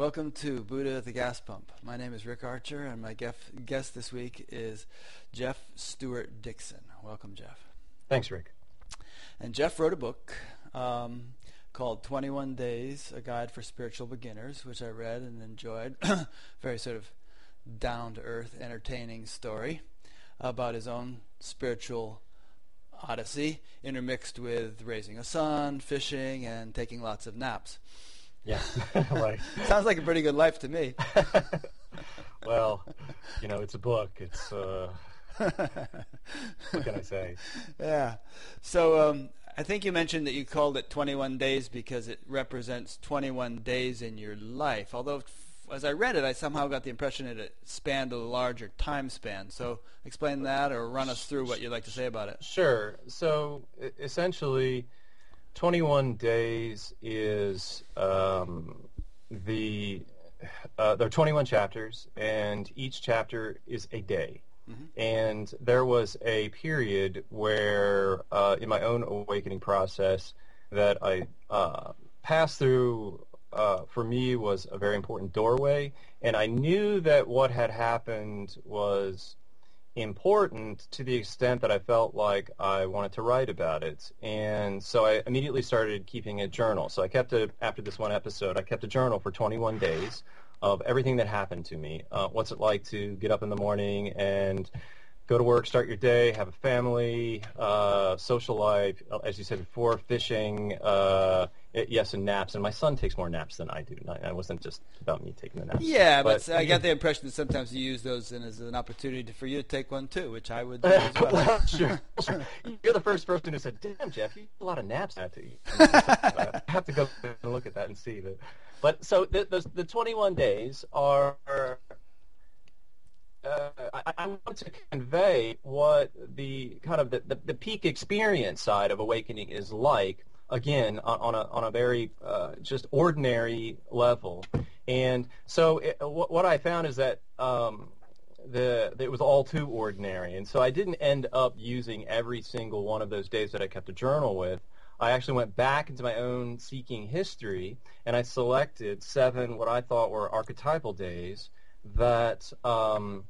Welcome to Buddha at the Gas Pump. My name is Rick Archer, and my gef- guest this week is Jeff Stewart Dixon. Welcome, Jeff. Thanks, Rick. And Jeff wrote a book um, called 21 Days, A Guide for Spiritual Beginners, which I read and enjoyed. Very sort of down to earth, entertaining story about his own spiritual odyssey, intermixed with raising a son, fishing, and taking lots of naps. Yeah, right. Sounds like a pretty good life to me. well, you know, it's a book. It's uh, what can I say? Yeah. So um, I think you mentioned that you called it 21 days because it represents 21 days in your life. Although, as I read it, I somehow got the impression that it spanned a larger time span. So explain that, or run us through what you'd like to say about it. Sure. So essentially 21 days is um, the uh, there are 21 chapters, and each chapter is a day. Mm-hmm. And there was a period where, uh, in my own awakening process, that I uh, passed through. Uh, for me, was a very important doorway, and I knew that what had happened was important to the extent that I felt like I wanted to write about it. And so I immediately started keeping a journal. So I kept a, after this one episode. I kept a journal for 21 days of everything that happened to me. Uh, what's it like to get up in the morning and go to work, start your day, have a family, uh, social life, as you said before, fishing, uh, yes, and naps. And my son takes more naps than I do. I wasn't just about me taking the naps. Yeah, but, but I got the impression that sometimes you use those as an opportunity for you to take one too, which I would do as well. sure, sure. You're the first person who said, "Damn, Jeff, you a lot of naps." I have to, I have to go and look at that and see. But, but so the, the, the 21 days are uh, I, I, want to convey what the kind of the, the, the, peak experience side of awakening is like. Again, on, on a on a very uh, just ordinary level, and so it, what, I found is that um, the it was all too ordinary, and so I didn't end up using every single one of those days that I kept a journal with. I actually went back into my own seeking history, and I selected seven what I thought were archetypal days that um,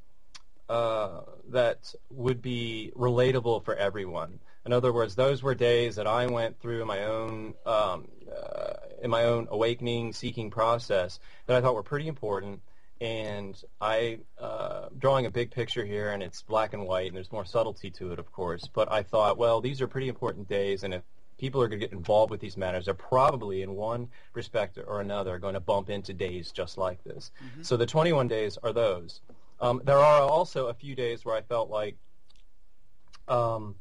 uh, that would be relatable for everyone. In other words, those were days that I went through in my own um, uh, in my own awakening, seeking process that I thought were pretty important. And I, uh, drawing a big picture here, and it's black and white, and there's more subtlety to it, of course. But I thought, well, these are pretty important days, and if people are going to get involved with these matters, they're probably, in one respect or another, going to bump into days just like this. Mm-hmm. So the 21 days are those. Um, there are also a few days where I felt like um,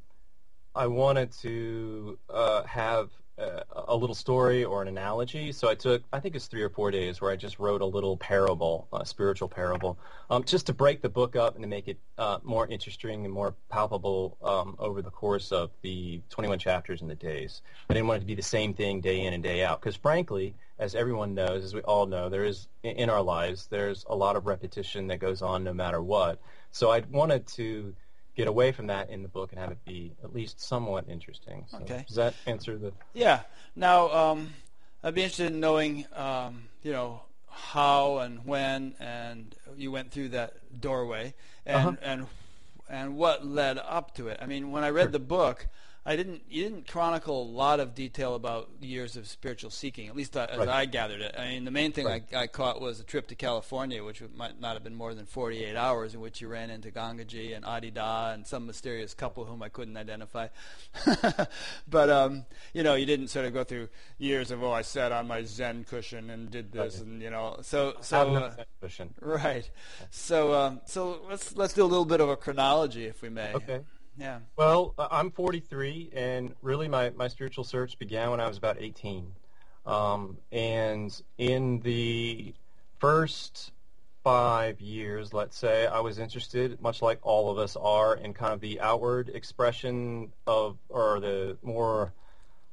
I wanted to uh, have a, a, little story or an analogy. So I took, I think it's three or four days where I just wrote a little parable, a spiritual parable, um, just to break the book up and to make it uh, more interesting and more palpable um, over the course of the 21 chapters and the days. I didn't want it to be the same thing day in and day out because frankly, as everyone knows, as we all know, there is in our lives, there's a lot of repetition that goes on no matter what. So I wanted to get away from that in the book and have it be at least somewhat interesting. So okay. Does that answer the? Yeah. Now, um, I'd be interested in knowing, um, you know, how and when and you went through that doorway and uh-huh. and and what led up to it. I mean, when I read sure. the book, I didn't. You didn't chronicle a lot of detail about years of spiritual seeking. At least uh, as right. I gathered it. I mean, the main thing right. I, I, caught was a trip to California, which might not have been more than 48 hours, in which you ran into Gangaji and Adi Da and some mysterious couple whom I couldn't identify. but um, you know, you didn't sort of go through years of oh, I sat on my Zen cushion and did this, right. and you know, so so uh, cushion. right. So um, so let's let's do a little bit of a chronology, if we may. Okay. Yeah. Well, I'm 43, and really my, my spiritual search began when I was about 18. Um, and in the first five years, let's say, I was interested, much like all of us are, in kind of the outward expression of, or the more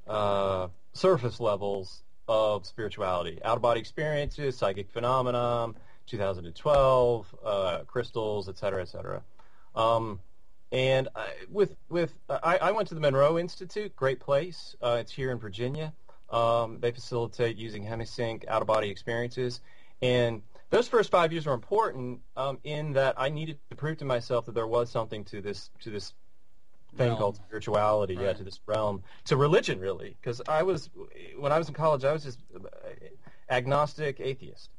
uh, surface levels of spirituality. Out-of-body experiences, psychic phenomena, 2012, uh, crystals, et cetera, et cetera. Um, and I, with with I, I, went to the Monroe Institute, great place. Uh, it's here in Virginia. Um, they facilitate using Hemi-Sync out of body experiences, And those first five years were important um, in that I needed to prove to myself that there was something to this to this thing Realm. called spirituality, yeah, to this realm, to religion, really. Because I was, when I was in college, I was just agnostic atheist,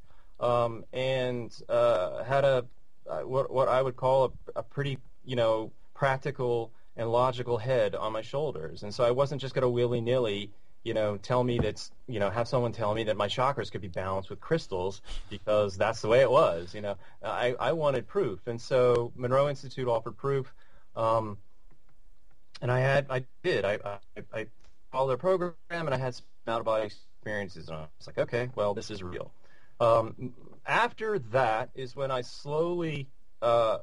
um, and uh, had a uh, what what I would call a, a pretty, you know, practical and logical head on my shoulders, and so I wasn't just going to willy nilly. You know, tell me that's you know, have someone tell me that my chakras could be balanced with crystals because that's the way it was. You know, I, I wanted proof, and so Monroe Institute offered proof. Um, and I had, I did, I, I, I followed their program, and I had some out of body experiences, and I was like, okay, well, this is real. Um, after that is when I slowly uh,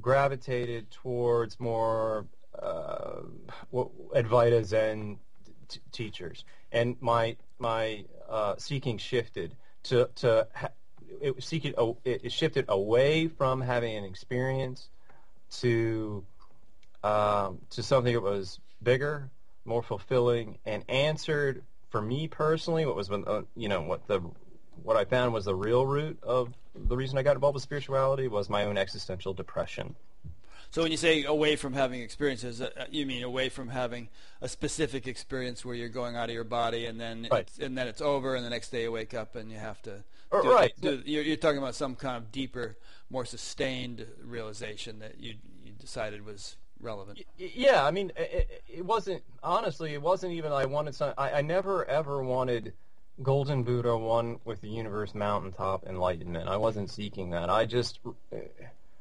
gravitated towards more uh, what Advaita Zen t- teachers, and my my uh, seeking shifted to to ha- it seeking it it shifted away from having an experience to um, to something that was bigger, more fulfilling, and answered for me personally what was uh, you know what the what I found was the real root of the reason I got involved with spirituality was my own existential depression. So when you say away from having experiences, uh, you mean away from having a specific experience where you're going out of your body and then Right. it's, and then it's over, and the next day you wake up and you have to. Uh, do- right. do- you're, you're talking about some kind of deeper, more sustained realization that you you decided was relevant. Y- Yeah, I mean, it, it wasn't honestly. It wasn't even. I wanted some. I, I never ever wanted Golden Buddha one with the universe mountaintop enlightenment. I wasn't seeking that. I just uh,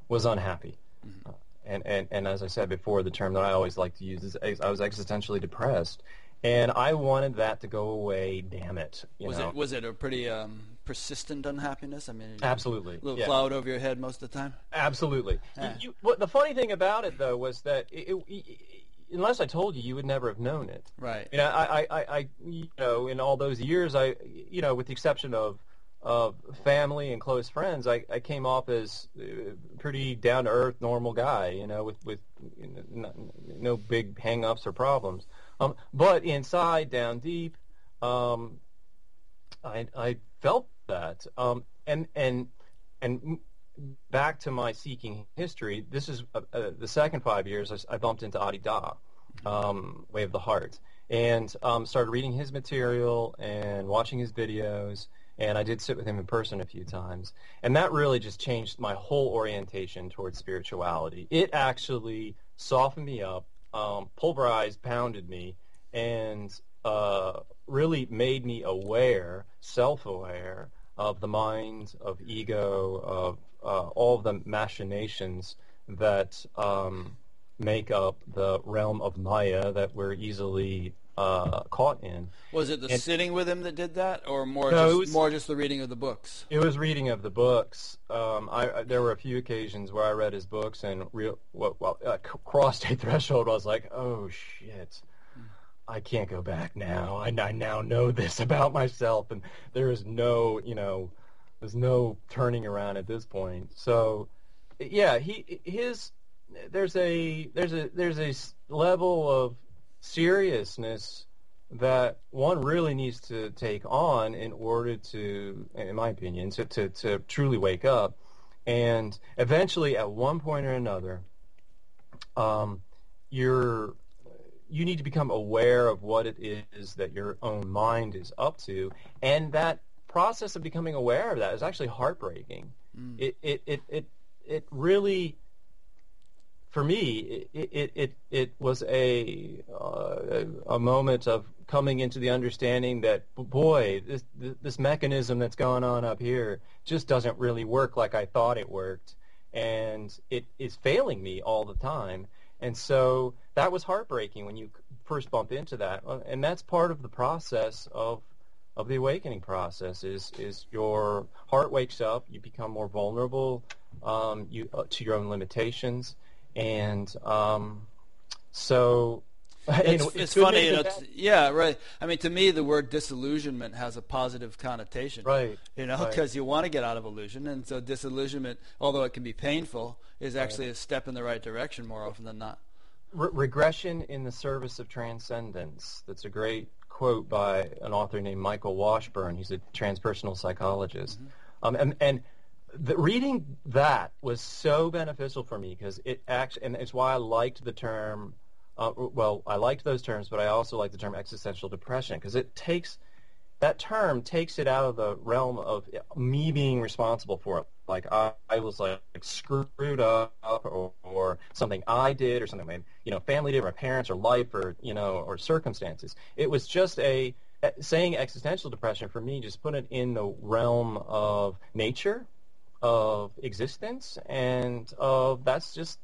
was unhappy. Uh, and, and and as I said before, the term that I always like to use is ex- I was existentially depressed, and I wanted that to go away. Damn it! You Was know? it was it a pretty um, persistent unhappiness? I mean, Absolutely. a little yeah. cloud over your head most of the time. Absolutely. Yeah. You, what, the funny thing about it, though, was that it, it, it- unless I told you, you would never have known it. Right. You know, I, I, I, I, you know, in all those years, I, you know, with the exception of, of family and close friends, I, I came off as a pretty down to earth, normal guy. You know, with with you know, no, no big hang-ups or problems. Um, but inside, down deep, um, I, I felt that. Um, and and and back to my seeking history, this is uh, uh, the second five years I bumped into Adi Da, um, Way of the Heart, and um, started reading his material and watching his videos. And I did sit with him in person a few times, and that really just changed my whole orientation towards spirituality. It actually softened me up, um, pulverized, pounded me, and uh, really made me aware, self-aware of the mind, of ego, of uh, all of the machinations that um, make up the realm of Maya that we're easily uh, caught in. Was it the And- sitting with him that did that, or more No, just was- more just the reading of the books? It was reading of the books. Um, I, I there were a few occasions where I read his books and real what well, uh, c- crossed a threshold. I was like, oh shit, I can't go back now. I, I now know this about myself, and there is no you know, there's no turning around at this point. So, yeah, he his there's a there's a there's a level of seriousness that one really needs to take on in order to, in my opinion, to, to, to truly wake up. And eventually, at one point or another, um, you're you need to become aware of what it is that your own mind is up to, and that process of becoming aware of that is actually heartbreaking. It, it it it it really for me, it it it, it was a uh, a moment of coming into the understanding that boy, this this mechanism that's going on up here just doesn't really work like I thought it worked, and it is failing me all the time. And so that was heartbreaking when you first bump into that, and that's part of the process of of the awakening process. Is is your heart wakes up, you become more vulnerable um, you uh, to your own limitations and um, so you It's, know, it's funny, you know, yeah, right. I mean, to me, the word disillusionment has a positive connotation, right, You know, right. because you want to get out of illusion, and so disillusionment, although it can be painful, is actually a step in the right direction more often than not. Re- regression in the service of transcendence. That's a great quote by an author named Michael Washburn. He's a transpersonal psychologist. Um, and and the, reading that was so beneficial for me because it actually, and it's why I liked the term. Uh, well, I liked those terms, but I also like the term existential depression because it takes that term takes it out of the realm of me being responsible for it. Like I, I was like screwed up, or, or something I did, or something my you know family did, or my parents, or life, or you know, or circumstances. It was just a saying existential depression for me. Just put it in the realm of nature, of existence, and of that's just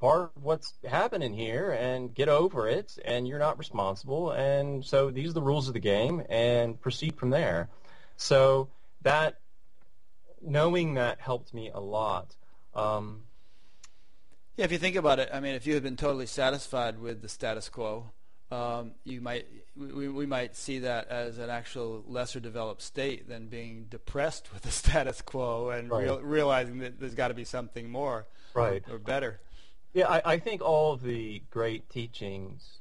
part of what's happening here and get over it and you're not responsible and so these are the rules of the game and proceed from there. So that knowing that helped me a lot. Um, yeah if you think about it i mean if you had been totally satisfied with the status quo um, you might we, we might see that as an actual lesser developed state than being depressed with the status quo and right. real, realizing that there's got to be something more right or better yeah, I, I think all of the great teachings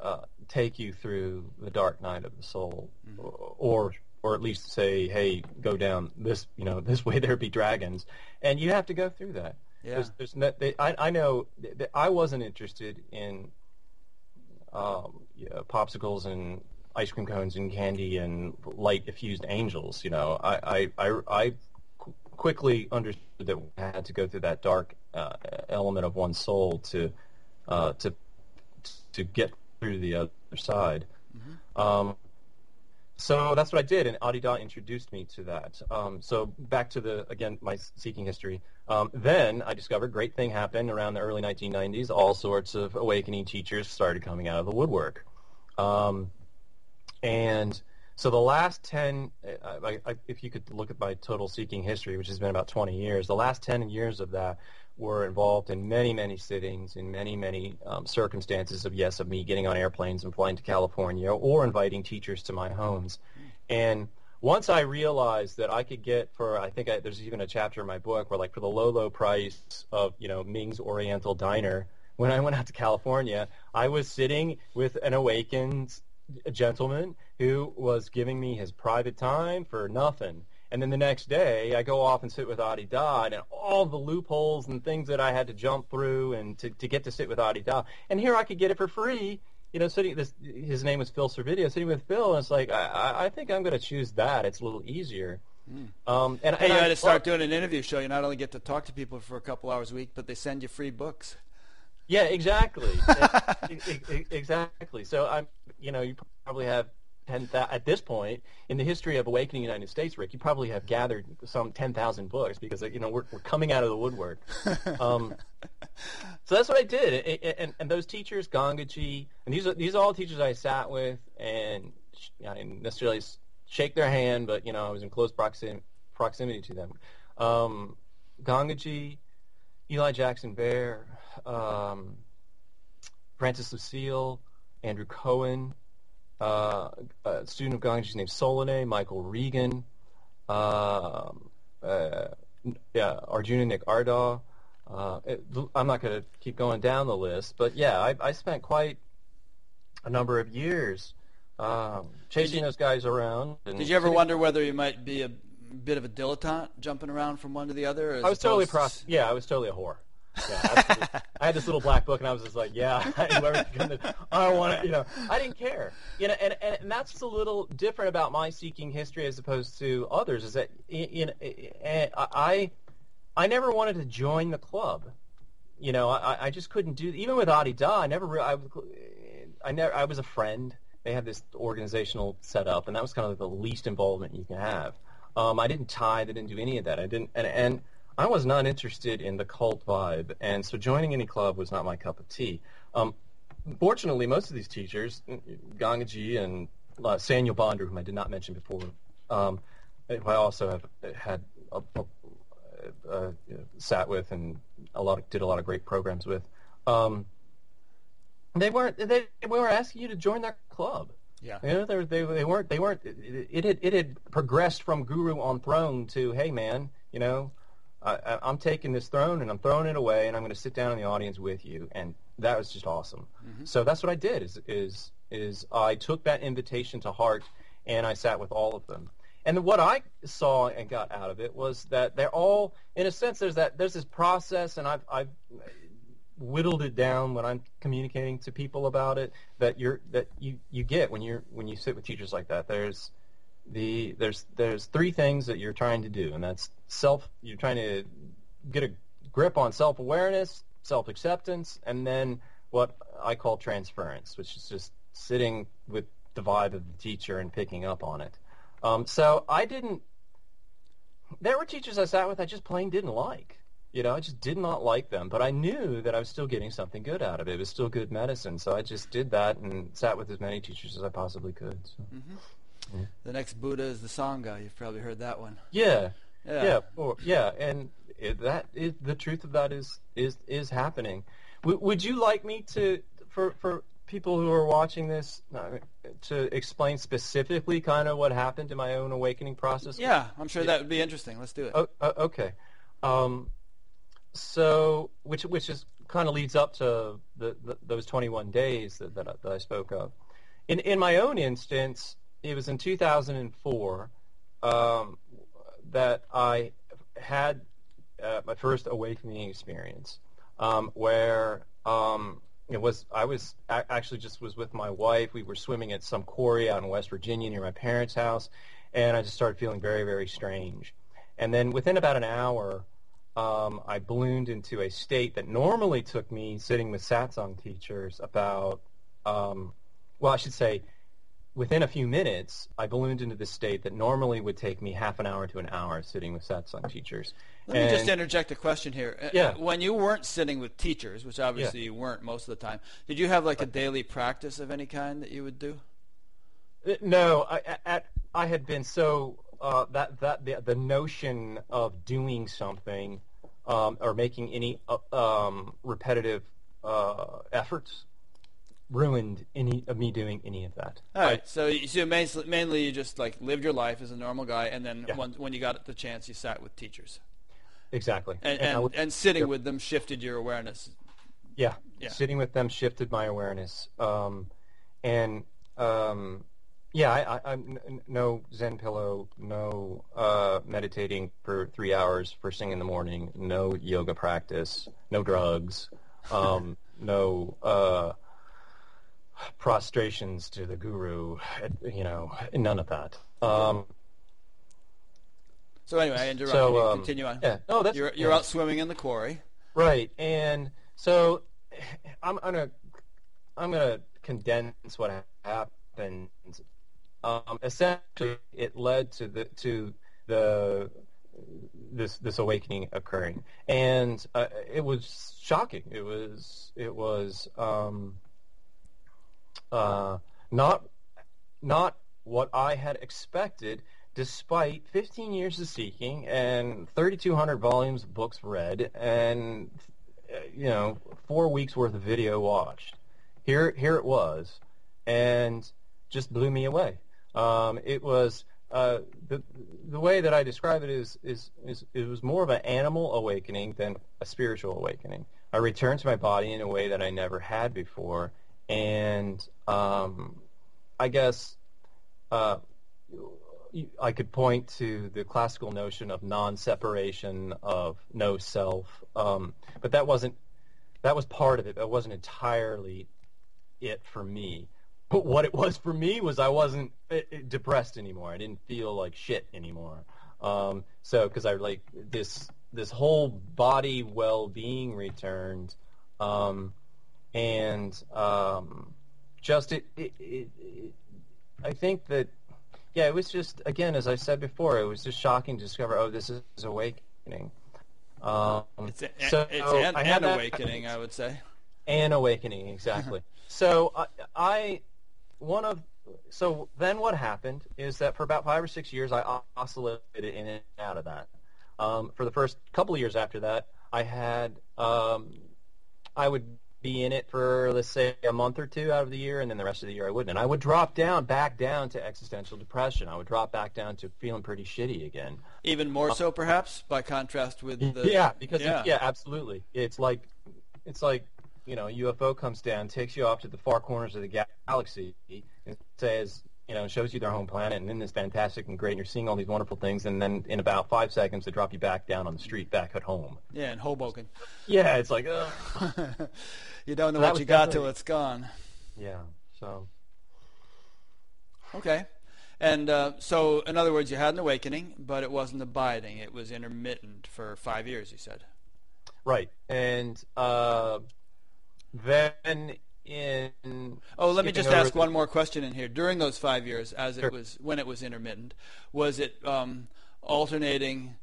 uh, take you through the dark night of the soul, mm-hmm. or or at least say, hey, go down this, you know, this way there be dragons, and you have to go through that. Yeah. There's, there's no, they, I, I know that I wasn't interested in um, yeah, popsicles and ice cream cones and candy and light effused angels. You know, I, I, I, I quickly understood that we had to go through that dark uh, element of one's soul to uh, to to get through the other side. Mm-hmm. Um, so that's what I did, and Adi Da introduced me to that. Um, so back to the again my seeking history. Um, then I discovered great thing happened around the early 1990s. All sorts of awakening teachers started coming out of the woodwork, um, and so the last 10, I, I, if you could look at my total seeking history, which has been about 20 years, the last 10 years of that were involved in many, many sittings, in many, many um, circumstances of, yes, of me getting on airplanes and flying to California or inviting teachers to my homes. And once I realized that I could get for, I think I, there's even a chapter in my book where like for the low, low price of, you know, Ming's Oriental Diner, when I went out to California, I was sitting with an awakened gentleman who was giving me his private time for nothing. And then the next day, I go off and sit with Adi Da, and all the loopholes and things that I had to jump through and to, to get to sit with Adi Da. And here I could get it for free. You know, sitting this, his name was Phil Servedio, sitting with Phil, and it's like, I, I think I'm going to choose that. It's a little easier. Mm. Um, and, hey, and you had to start doing an interview show. You not only get to talk to people for a couple hours a week, but they send you free books. Yeah, exactly. exactly. So I'm, you know, you probably have 10, at this point in the history of awakening United States, Rick, you probably have gathered some 10,000 books because, you know, we're, we're coming out of the woodwork. Um, so that's what I did. And, and, and, those teachers, Gangaji, and these are, these are all teachers I sat with and I didn't necessarily shake their hand, but, you know, I was in close proxim, proximity to them. Um, Gangaji, Eli Jaxon-Bear, um, Francis Lucille, Andrew Cohen, uh, a student of Gangaji's named Solane, Michael Regan, uh, uh, yeah, Arjuna Nick Ardagh. Uh, it, I'm not going to keep going down the list, but yeah, I, I spent quite a number of years um, chasing you, those guys around. did you ever wonder whether you might be a bit of a dilettante, jumping around from one to the other? I was totally pros- Yeah, I was totally a whore. Yeah, I had this little black book, and I was just like, yeah, whoever's gonna, I want to, you know, I didn't care, you know, and, and and that's a little different about my seeking history as opposed to others. Is that you know, I I never wanted to join the club, you know, I I just couldn't do even with Adi Da. I never, I, I never, I was a friend. They had this organizational setup, and that was kind of the least involvement you can have. Um, I didn't tithe. I didn't do any of that. I didn't, and and I was not interested in the cult vibe, and so joining any club was not my cup of tea. Um, fortunately, most of these teachers, Gangaji and uh, Saniel Bonder, whom I did not mention before, um, who I also have had a, a, a, sat with and a lot of, did a lot of great programs with. Um, they weren't they, they were asking you to join their club. Yeah, you know, they, they, they weren't they weren't it, it had it had progressed from guru on throne to hey man, you know, I, I'm taking this throne and I'm throwing it away, and I'm going to sit down in the audience with you, and that was just awesome. Mm-hmm. So that's what I did. Is is is I took that invitation to heart, and I sat with all of them. and what I saw and got out of it was that they're all, in a sense, there's that there's this process, and I've I've whittled it down when I'm communicating to people about it that you're that you you get when you're when you sit with teachers like that. There's the there's there's three things that you're trying to do, and that's self. You're trying to get a grip on self awareness, self acceptance, and then what I call transference, which is just sitting with the vibe of the teacher and picking up on it. Um, so I didn't. There were teachers I sat with I just plain didn't like. You know, I just did not like them, but I knew that I was still getting something good out of it. It was still good medicine, so I just did that and sat with as many teachers as I possibly could. So. Mm-hmm. The next Buddha is the Sangha. You've probably heard that one. Yeah, yeah, yeah, or, yeah. and it, that is the truth of that is is is happening. W- would you like me to for for people who are watching this uh, to explain specifically kind of what happened in my own awakening process? Yeah, I'm sure yeah. that would be interesting. Let's do it. Oh, okay. Um, so, which which is kind of leads up to the, the, those 21 days that, that, that I spoke of. In in my own instance, it was in 2004 um, that I had uh, my first awakening experience, um, where um, it was I was actually just was with my wife. We were swimming at some quarry out in West Virginia near my parents' house, and I just started feeling very very strange. And then within about an hour, um, I ballooned into a state that normally took me sitting with satsang teachers about, um, well, I should say, within a few minutes, I ballooned into this state that normally would take me half an hour to an hour sitting with satsang teachers. Let and, me just interject a question here. Uh, yeah. When you weren't sitting with teachers, which obviously yeah. you weren't most of the time, did you have like a daily practice of any kind that you would do? Uh, no, I, at, I had been so uh, that that the, the notion of doing something um, or making any uh, um, repetitive uh, efforts ruined any of me doing any of that. All right. So, so mainly, mainly you just like lived your life as a normal guy, and then yeah. when, when you got the chance, you sat with teachers. Exactly. And and, and, and sitting with them shifted your awareness. Yeah. yeah. Sitting with them shifted my awareness. Um, and um, yeah, I, I, I'm no Zen pillow, no uh, meditating for three hours first thing in the morning, no yoga practice, no drugs, um, no uh, prostrations to the guru, you know, none of that. Um, so anyway, I interrupted so, um, Continue on. Yeah, no, that's you're you're yeah. out swimming in the quarry, right? And so I'm gonna I'm gonna condense what happened um, essentially it led to the to the this this awakening occurring, and uh, it was shocking. It was it was um, uh, not not what I had expected, despite 15 years of seeking and 3,200 volumes of books read and uh, you know four weeks worth of video watched. Here here it was, and just blew me away. Um, it was uh, the the way that I describe it is, is is it was more of an animal awakening than a spiritual awakening. I returned to my body in a way that I never had before, and um, I guess uh, I could point to the classical notion of non-separation of no self, um, but that wasn't that was part of it. But That wasn't entirely it for me. But what it was for me was I wasn't eh, eh, depressed anymore. I didn't feel like shit anymore. Um, so because I like this this whole body well-being returned, um, and um, just it, it, it, it, I think that yeah, it was just again as I said before, it was just shocking to discover oh this is awakening. Um, it's a, so it's an, an awakening, I would say. An awakening, exactly. so I, I one of so then what happened is that for about five or six years I oscillated in and out of that. Um, for the first couple of years after that, I had um, I would be in it for let's say a month or two out of the year, and then the rest of the year I wouldn't. And I would drop down, back down to existential depression. I would drop back down to feeling pretty shitty again. Even more um, so, perhaps, by contrast with the yeah, because yeah, it, yeah absolutely. It's like it's like you know, UFO comes down, takes you off to the far corners of the galaxy, and says, you know, shows you their home planet, and then it's fantastic and great, and you're seeing all these wonderful things, and then in about five seconds, they drop you back down on the street, back at home. Yeah, in Hoboken. Yeah, it's like, ugh. you don't know So what you got till it's gone. yeah. So Okay. And uh, so, in other words, you had an awakening, but it wasn't abiding. It was intermittent for five years, you said. right, and uh, then in Oh, let me just ask the- one more question in here. During those five years, as Sure. it was when it was intermittent, was it um, alternating,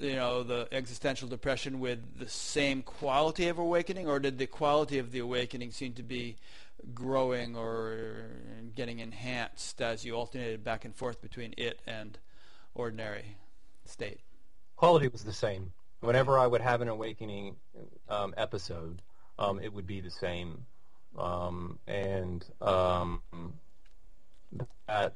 you know, the existential depression with the same quality of awakening, or did the quality of the awakening seem to be growing or getting enhanced as you alternated back and forth between it and ordinary state? quality was the same. Whenever I would have an awakening um, episode, um, it would be the same, um, and um, that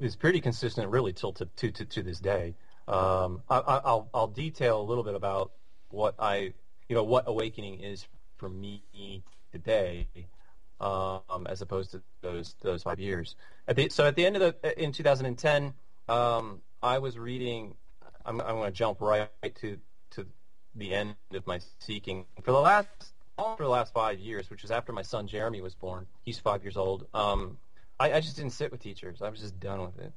is pretty consistent, really, till to to, to, to this day. Um, I, I- I'll I'll detail a little bit about what I you know what awakening is for me today, um, as opposed to those those five years. At the, so at the end of the in 2010, um, I was reading. I'm, I'm going to jump right to to the end of my seeking for the last all the last five years, which was after my son Jeremy was born. He's five years old. Um, I, I just didn't sit with teachers. I was just done with it.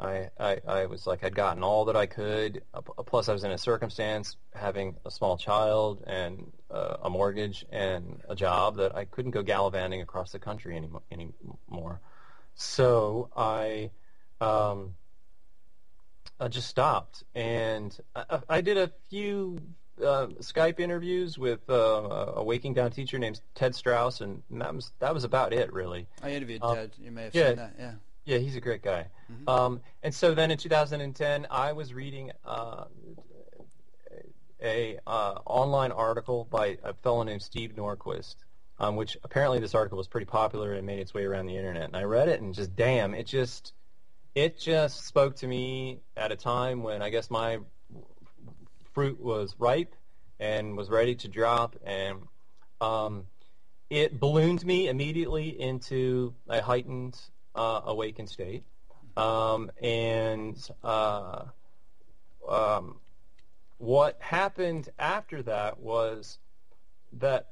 I, I, I was like I'd gotten all that I could. Uh, Plus, I was in a circumstance having a small child and uh, a mortgage and a job that I couldn't go gallivanting across the country any, anymore. So I um, I just stopped, and I I did a few uh, Skype interviews with uh, a waking down teacher named Ted Strauss, and that was that was about it, really. I interviewed Um, Ted. You may have yeah. seen that. Yeah. Yeah, he's a great guy. Mhm. Um, and so then in 2010, I was reading uh, a uh, online article by a fellow named Steve Norquist, um, which apparently this article was pretty popular and made its way around the internet. And I read it and just damn, it just it just spoke to me at a time when I guess my fruit was ripe and was ready to drop, and um, it ballooned me immediately into a heightened uh, awakened state. Um, and uh, um, what happened after that was that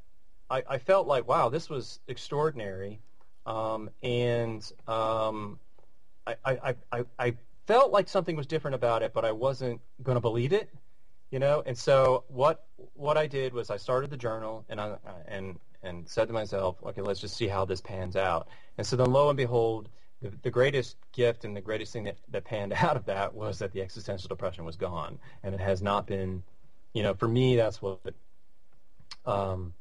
I, I felt like, wow, this was extraordinary. Um, and um, I, I, I, I felt like something was different about it, but I wasn't going to believe it, you know. And so what what I did was I started the journal and I and and said to myself, okay, let's just see how this pans out. And so then, lo and behold, the, the greatest gift and the greatest thing that, that panned out of that was that the existential depression was gone, and it has not been, you know, for me, that's what. Um,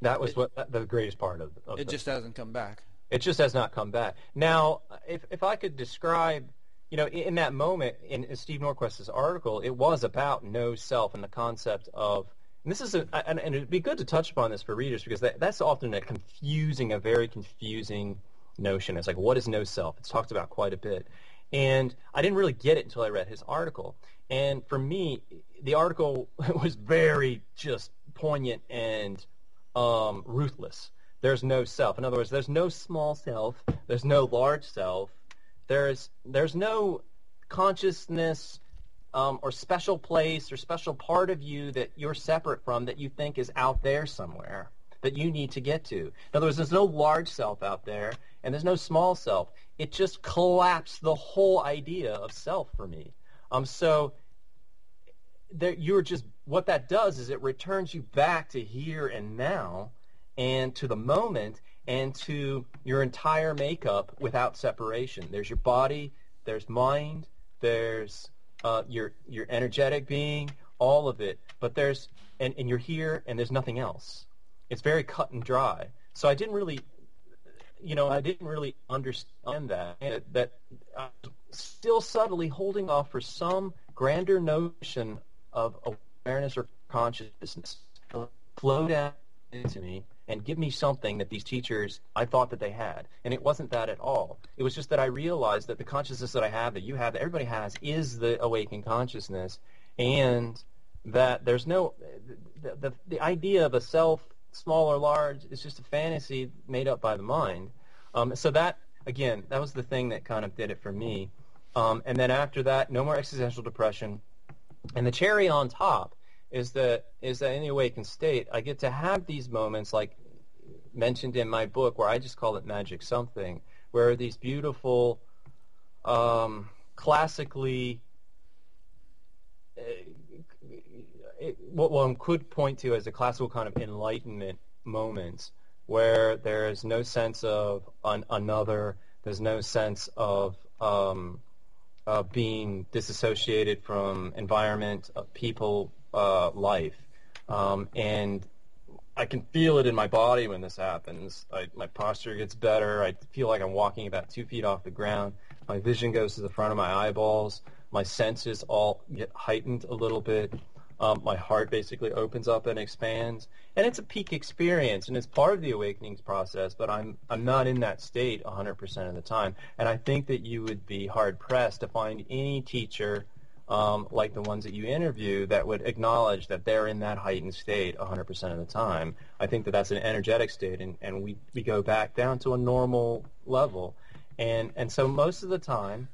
that was It- what the greatest part of, of It the, just hasn't come back. it just has not come back. Now, if if I could describe, you know, in, that moment in, in Steve Norquist's article, it was about no self and the concept of. And this is a, and, and it'd be good to touch upon this for readers because that, that's often a confusing, a very confusing notion. It's like, what is no self? It's talked about quite a bit. And I didn't really get it until I read his article. And for me, the article was very just poignant and um, ruthless. There's no self. In other words, there's no small self. There's no large self. There's there's no consciousness um, or special place or special part of you that you're separate from that you think is out there somewhere that you need to get to. In other words, there's no large self out there and there's no small self. It just collapsed the whole idea of self for me. Um, so you're just what that does is it returns you back to here and now and to the moment and to your entire makeup without separation. There's your body, there's mind, there's uh, your your energetic being, all of it. But there's and, and you're here and there's nothing else. It's very cut and dry. So I didn't really you know, I didn't really understand that. That, I was still subtly holding off for some grander notion of awareness or consciousness flow down into me and give me something that these teachers I thought that they had. And it wasn't that at all. It was just that I realized that the consciousness that I have, that you have, that everybody has, is the awakened consciousness, and that there's no the, the, the idea of a self, small or large, is just a fantasy made up by the mind. Um, so that again, that was the thing that kind of did it for me. Um, and then after that, no more existential depression. And the cherry on top is that is that in the awakened state, I get to have these moments like mentioned in my book, where I just call it magic something, where these beautiful, um, classically, uh, what one could point to as a classical kind of enlightenment moments, where there is no sense of an, another, there's no sense of um, uh, being disassociated from environment, uh, people, uh, life. Um, and I can feel it in my body when this happens. I, my posture gets better. I feel like I'm walking about two feet off the ground. My vision goes to the front of my eyeballs. My senses all get heightened a little bit. Um, my heart basically opens up and expands, and it's a peak experience, and it's part of the awakenings process. But I'm I'm not in that state 100% of the time, and I think that you would be hard pressed to find any teacher um, like the ones that you interview that would acknowledge that they're in that heightened state 100% of the time. I think that that's an energetic state, and, and we, we go back down to a normal level. And, and so most of the time,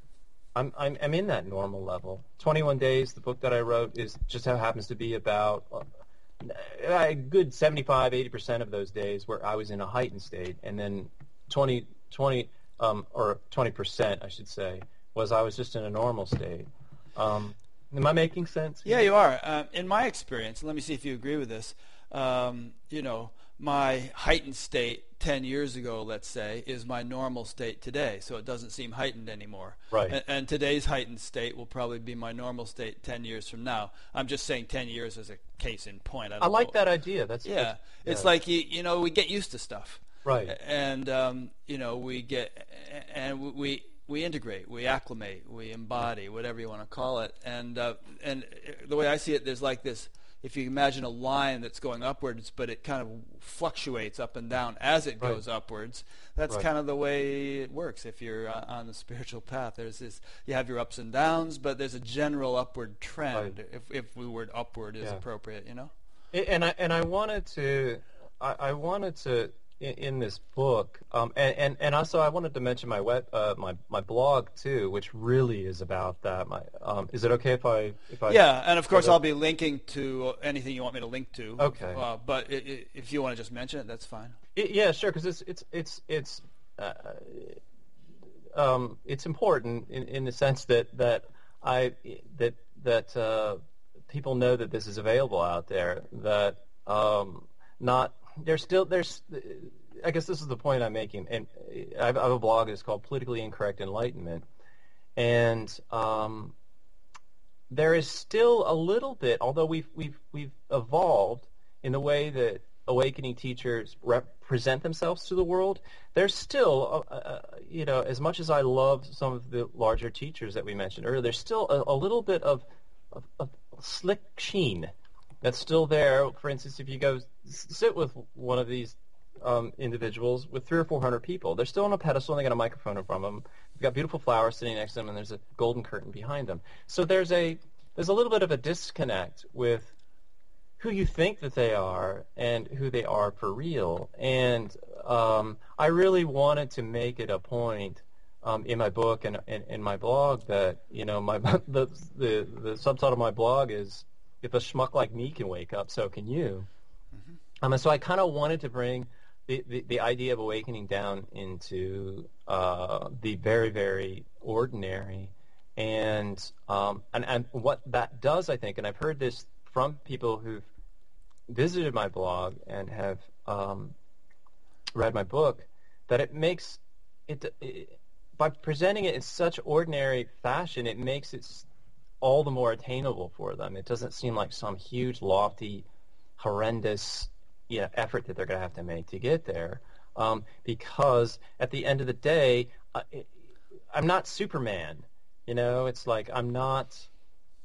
I'm, I'm, I'm in that normal level. 21 Days, the book that I wrote, is just how it happens to be about uh, a good 75, 80% of those days where I was in a heightened state, and then 20, 20 um, or 20%, I should say, was I was just in a normal state. Um, am I making sense? Yeah, you are. Uh, in my experience, let me see if you agree with this. Um, you know, my heightened state 10 years ago, let's say, is my normal state today, so it doesn't seem heightened anymore. Right. And, and, today's heightened state will probably be my normal state 10 years from now. I'm just saying 10 years as a case in point. I, I like know. that idea. That's yeah. That's, it's like you, you know we get used to stuff. Right. And um, you know we get and we we integrate, we acclimate, we embody, whatever you want to call it. And uh, and the way I see it, there's like this. If you imagine a line that's going upwards, but it kind of fluctuates up and down as it Right. goes upwards, that's Right. kind of the way it works. If you're uh, on the spiritual path, there's this. You have your ups and downs, but there's a general upward trend. Right. If if the word upward is Yeah. appropriate, you know. and I and I wanted to, I, I wanted to in, this book, um, and, and and also I wanted to mention my web, uh, my my blog too, which really is about that. My, um, is it okay if I if I? Yeah, and of course I'll be linking to anything you want me to link to. Okay. Uh, but i i if you want to just mention it, that's fine. I- yeah, sure, because it's it's it's it's uh, um, it's important in, in the sense that that I that that uh, people know that this is available out there. That um, not there's still there's I guess this is the point I'm making, and I have a blog that's called Politically Incorrect Enlightenment, and um, there is still a little bit, although we've we've we've evolved in the way that awakening teachers represent themselves to the world. There's still, uh, uh, you know, as much as I love some of the larger teachers that we mentioned earlier, there's still a, a little bit of, of, of slick sheen that's still there. For instance, if you go sit with one of these um, individuals with three or four hundred people, they're still on a pedestal and they got a microphone in front of them. They've got beautiful flowers sitting next to them, and there's a golden curtain behind them. So there's a there's a little bit of a disconnect with who you think that they are and who they are for real. And um, I really wanted to make it a point um, in my book and in, my blog that you know my the, the the subtitle of my blog is if a schmuck like me can wake up, so can you. Um, and so I kind of wanted to bring the, the, the idea of awakening down into uh, the very, very ordinary. And, um, and, and what that does, I think, and I've heard this from people who've visited my blog and have um, read my book, that it makes it, it, by presenting it in such ordinary fashion, it makes it all the more attainable for them. It doesn't seem like some huge, lofty, horrendous you know, effort that they're going to have to make to get there. Um, because at the end of the day, uh, I'm not Superman. You know, it's like I'm not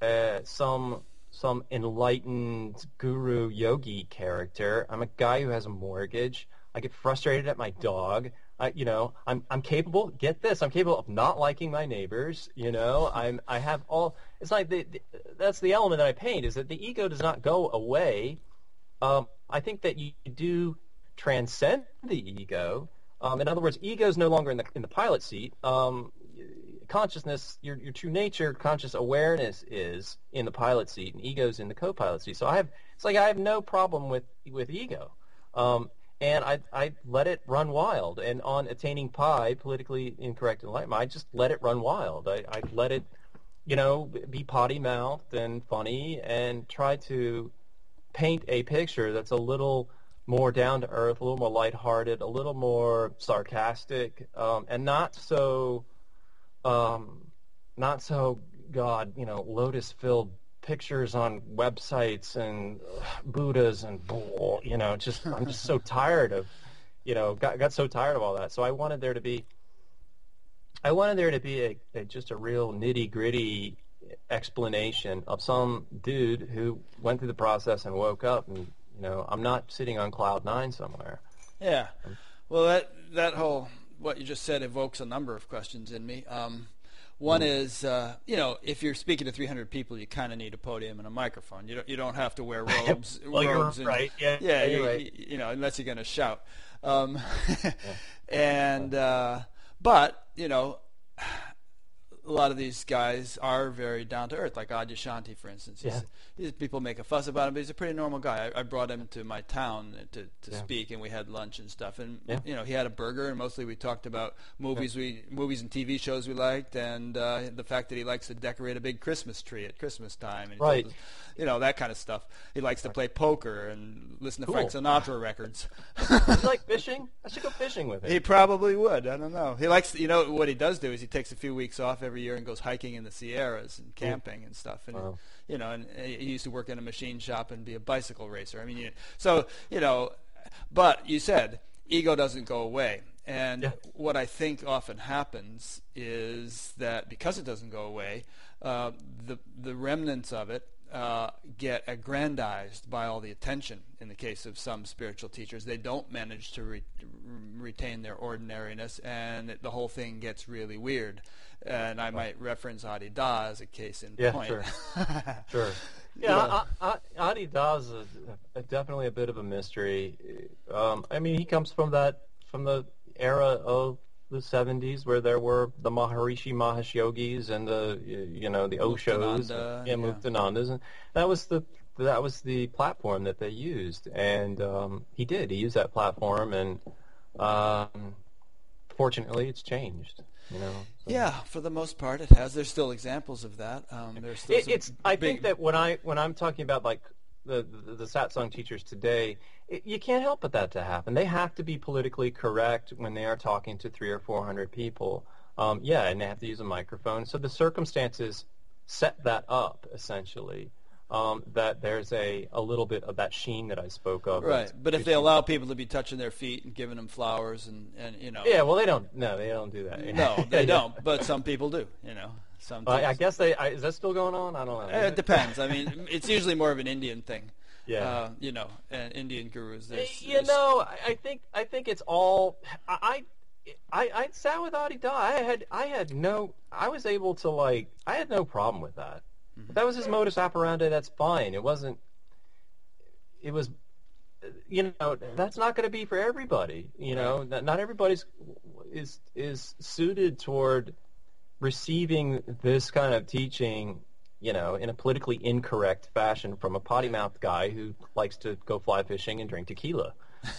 uh, some some enlightened guru yogi character. I'm a guy who has a mortgage. I get frustrated at my dog. I, you know, I'm I'm capable. Get this, I'm capable of not liking my neighbors. You know, I'm I have all. It's like the, the that's the element that I paint is that the ego does not go away. Um, I think that you do transcend the ego, Um, in other words, ego is no longer in the in the pilot seat. Um, consciousness, your your true nature, conscious awareness is in the pilot seat, and ego's in the co-pilot seat. So I have it's like I have no problem with with ego. Um, and I, I let it run wild. And on attaining pi, politically incorrect enlightenment, I just let it run wild. I, I let it, you know, be potty mouthed and funny, and try to paint a picture that's a little more down to earth, a little more lighthearted, a little more sarcastic, um, and not so, um, not so God, you know, lotus filled pictures on websites and Buddhas and you know, just I'm just so tired of, you know, got got so tired of all that. So I wanted there to be, I wanted there to be a, a just a real nitty gritty explanation of some dude who went through the process and woke up and you know I'm not sitting on cloud nine somewhere. Yeah, well that that whole what you just said evokes a number of questions in me. Um, one is, uh, you know, if you're speaking to 300 people, you kind of need a podium and a microphone. You don't, you don't have to wear robes. well, robes you're and, right. Yeah, yeah, you're you, right. you, know, unless you're going to shout. Um, yeah. And uh, but you know, a lot of these guys are very down to earth, like Adyashanti, for instance. He's, yeah. he's, people make a fuss about him, but he's a pretty normal guy. I, I brought him to my town to, to yeah. speak, and we had lunch and stuff. And yeah. you know, he had a burger, and mostly we talked about movies we movies and TV shows we liked, and uh, the fact that he likes to decorate a big Christmas tree at Christmas time. And right. Us, you know that kind of stuff. He likes to play poker and listen to cool. Frank Sinatra records. Does he like fishing? I should go fishing with him. He probably would. I don't know. He likes. You know what he does do is he takes a few weeks off every year and goes hiking in the Sierras and camping and stuff. And wow. you know, and he used to work in a machine shop and be a bicycle racer. I mean, you, so you know, but you said ego doesn't go away. And yeah. what I think often happens is that because it doesn't go away, uh, the the remnants of it uh, get aggrandized by all the attention. In the case of some spiritual teachers, they don't manage to re- retain their ordinariness, and it, the whole thing gets really weird. And I might reference Adi Da as a case in yeah, point. Sure. sure. Yeah, I, I, Adi Da is a, a, definitely a bit of a mystery. Um, I mean, he comes from that from the era of the 70s where there were the Maharishi Mahesh Yogis and the you know the Oshos and yeah, Muktanandas and that was the that was the platform that they used. And um, he did. He used that platform and um, fortunately it's changed you know so. yeah for the most part it has. There's still examples of that. Um, there's still it, it's I big... think that when I when I'm talking about like the, the, the satsang teachers today, it, you can't help but that to happen. They have to be politically correct when they are talking to three or four hundred people. Um, yeah, and they have to use a microphone. So the circumstances set that up essentially. Um, that there's a, a little bit of that sheen that I spoke of. Right, but if they allow people to be touching their feet and giving them flowers and, and you know. Yeah, well, they don't. No, they don't do that. no, they don't. But some people do. You know. Some uh, I guess they. I, is that still going on? I don't know. It depends. I mean, it's usually more of an Indian thing. Yeah. Uh, you know, Indian gurus. There's, you know, I think I think it's all. I I I sat with Adi Da. I had I had no. I was able to like. I had no problem with that. Mm-hmm. that was his modus operandi. That's fine. It wasn't. It was you know that's not going to be for everybody you know not everybody's is is suited toward receiving this kind of teaching, you know, in a politically incorrect fashion from a potty mouthed guy who likes to go fly fishing and drink tequila.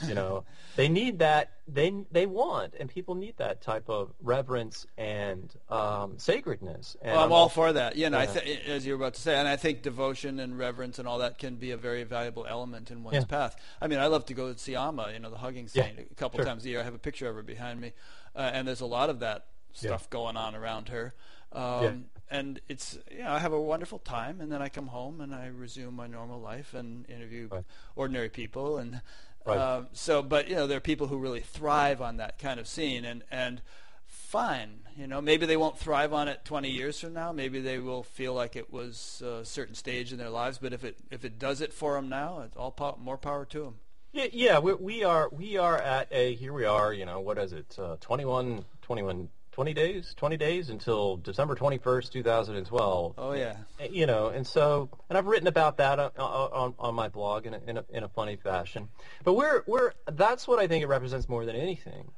You know, they need that. They they want, and people need that type of reverence and um, sacredness. And well, I'm, I'm all for that. You know, yeah. th- as you were about to say, and I think devotion and reverence and all that can be a very valuable element in one's yeah. path. I mean, I love to go to see Amma, you know, the hugging saint, yeah. a couple sure. times a year. I have a picture of her behind me, uh, and there's a lot of that stuff yeah. going on around her. Um, yeah. And it's you know I have a wonderful time, and then I come home and I resume my normal life and interview right. ordinary people, and right. uh, so. But you know there are people who really thrive on that kind of scene, and and fine, you know maybe they won't thrive on it 20 years from now. Maybe they will feel like it was a certain stage in their lives, but if it if it does it for them now, it's all po- more power to them. Yeah, yeah, we, we are we are at a here we are. You know what is it? Uh, 21, 21 20 days, 20 days until December 21st, 2012. Oh yeah. You know, and so, and I've written about that on, on, on my blog in a, in a, in a funny fashion. But we're, we're, that's what I think it represents more than anything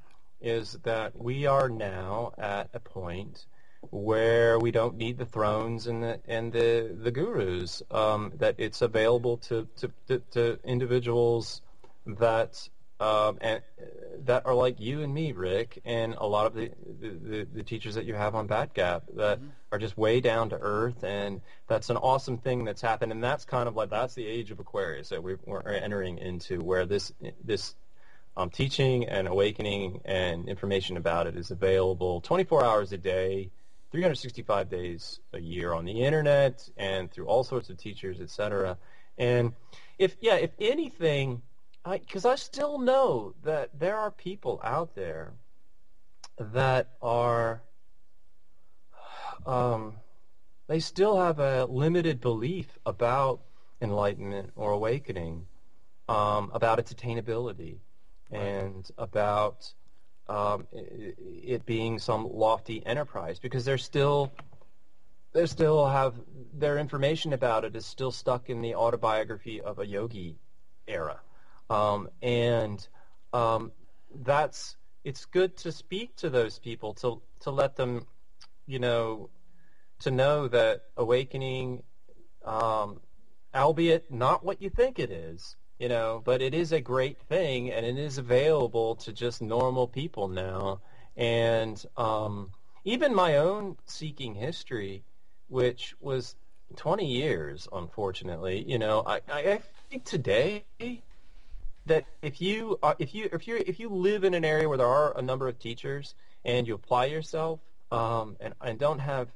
is that we are now at a point where we don't need the thrones and the and the the gurus. Um, that it's available to to, to, to individuals that um, and that are like you and me, Rick, and a lot of the, the, the teachers that you have on Bat Gap that mm-hmm. are just way down to earth, and that's an awesome thing that's happened, and that's kind of like that's the age of Aquarius that we're, we're entering into, where this this um, teaching and awakening and information about it is available 24 hours a day, 365 days a year on the internet and through all sorts of teachers, etc. And if yeah, if anything because I, I still know that there are people out there that are um, they still have a limited belief about enlightenment or awakening, um, about its attainability, and about um, it, it, being some lofty enterprise because they're still they still have their information about it is still stuck in the autobiography of a yogi era. Um, and um, that's it's good to speak to those people to to let them, you know, to know that awakening, um, albeit not what you think it is, you know, but it is a great thing and it is available to just normal people now. And um, even my own seeking history, which was 20 years, unfortunately, you know, I, I think today that if you are, if you if you if you live in an area where there are a number of teachers and you apply yourself um, and and don't have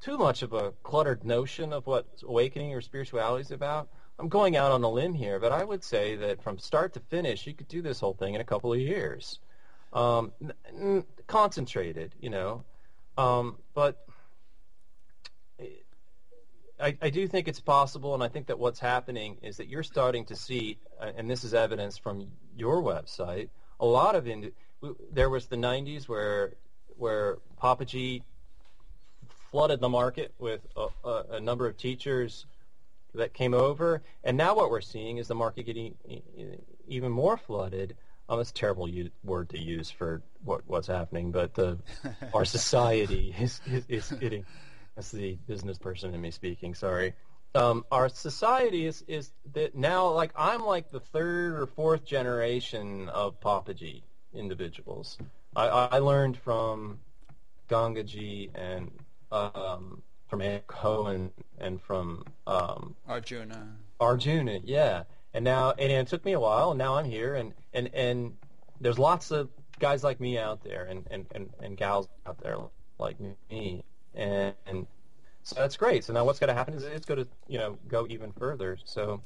too much of a cluttered notion of what awakening or spirituality is about, I'm going out on a limb here, but I would say that from start to finish, you could do this whole thing in a couple of years, um, n- n- concentrated, you know. Um, but I, I, do think it's possible, and I think that what's happening is that you're starting to see, uh, and this is evidence from your website, a lot of in, there was the 90s where where Papaji flooded the market with a, a, a, number of teachers that came over, and now what we're seeing is the market getting even more flooded. Oh, that's a terrible u- word to use for what, what's happening, but uh, our society is, is, is getting that's the business person in me speaking. Sorry. Um, our society is is that now like I'm like the third or fourth generation of Papaji individuals. I, I learned from Gangaji and um, from Cohen and from um, Arjuna. Arjuna, yeah. And now and it took me a while, and now I'm here, and and and there's lots of guys like me out there, and and and, and gals out there like me, and, and so that's great. So now what's going to happen is it's going to you know go even further. So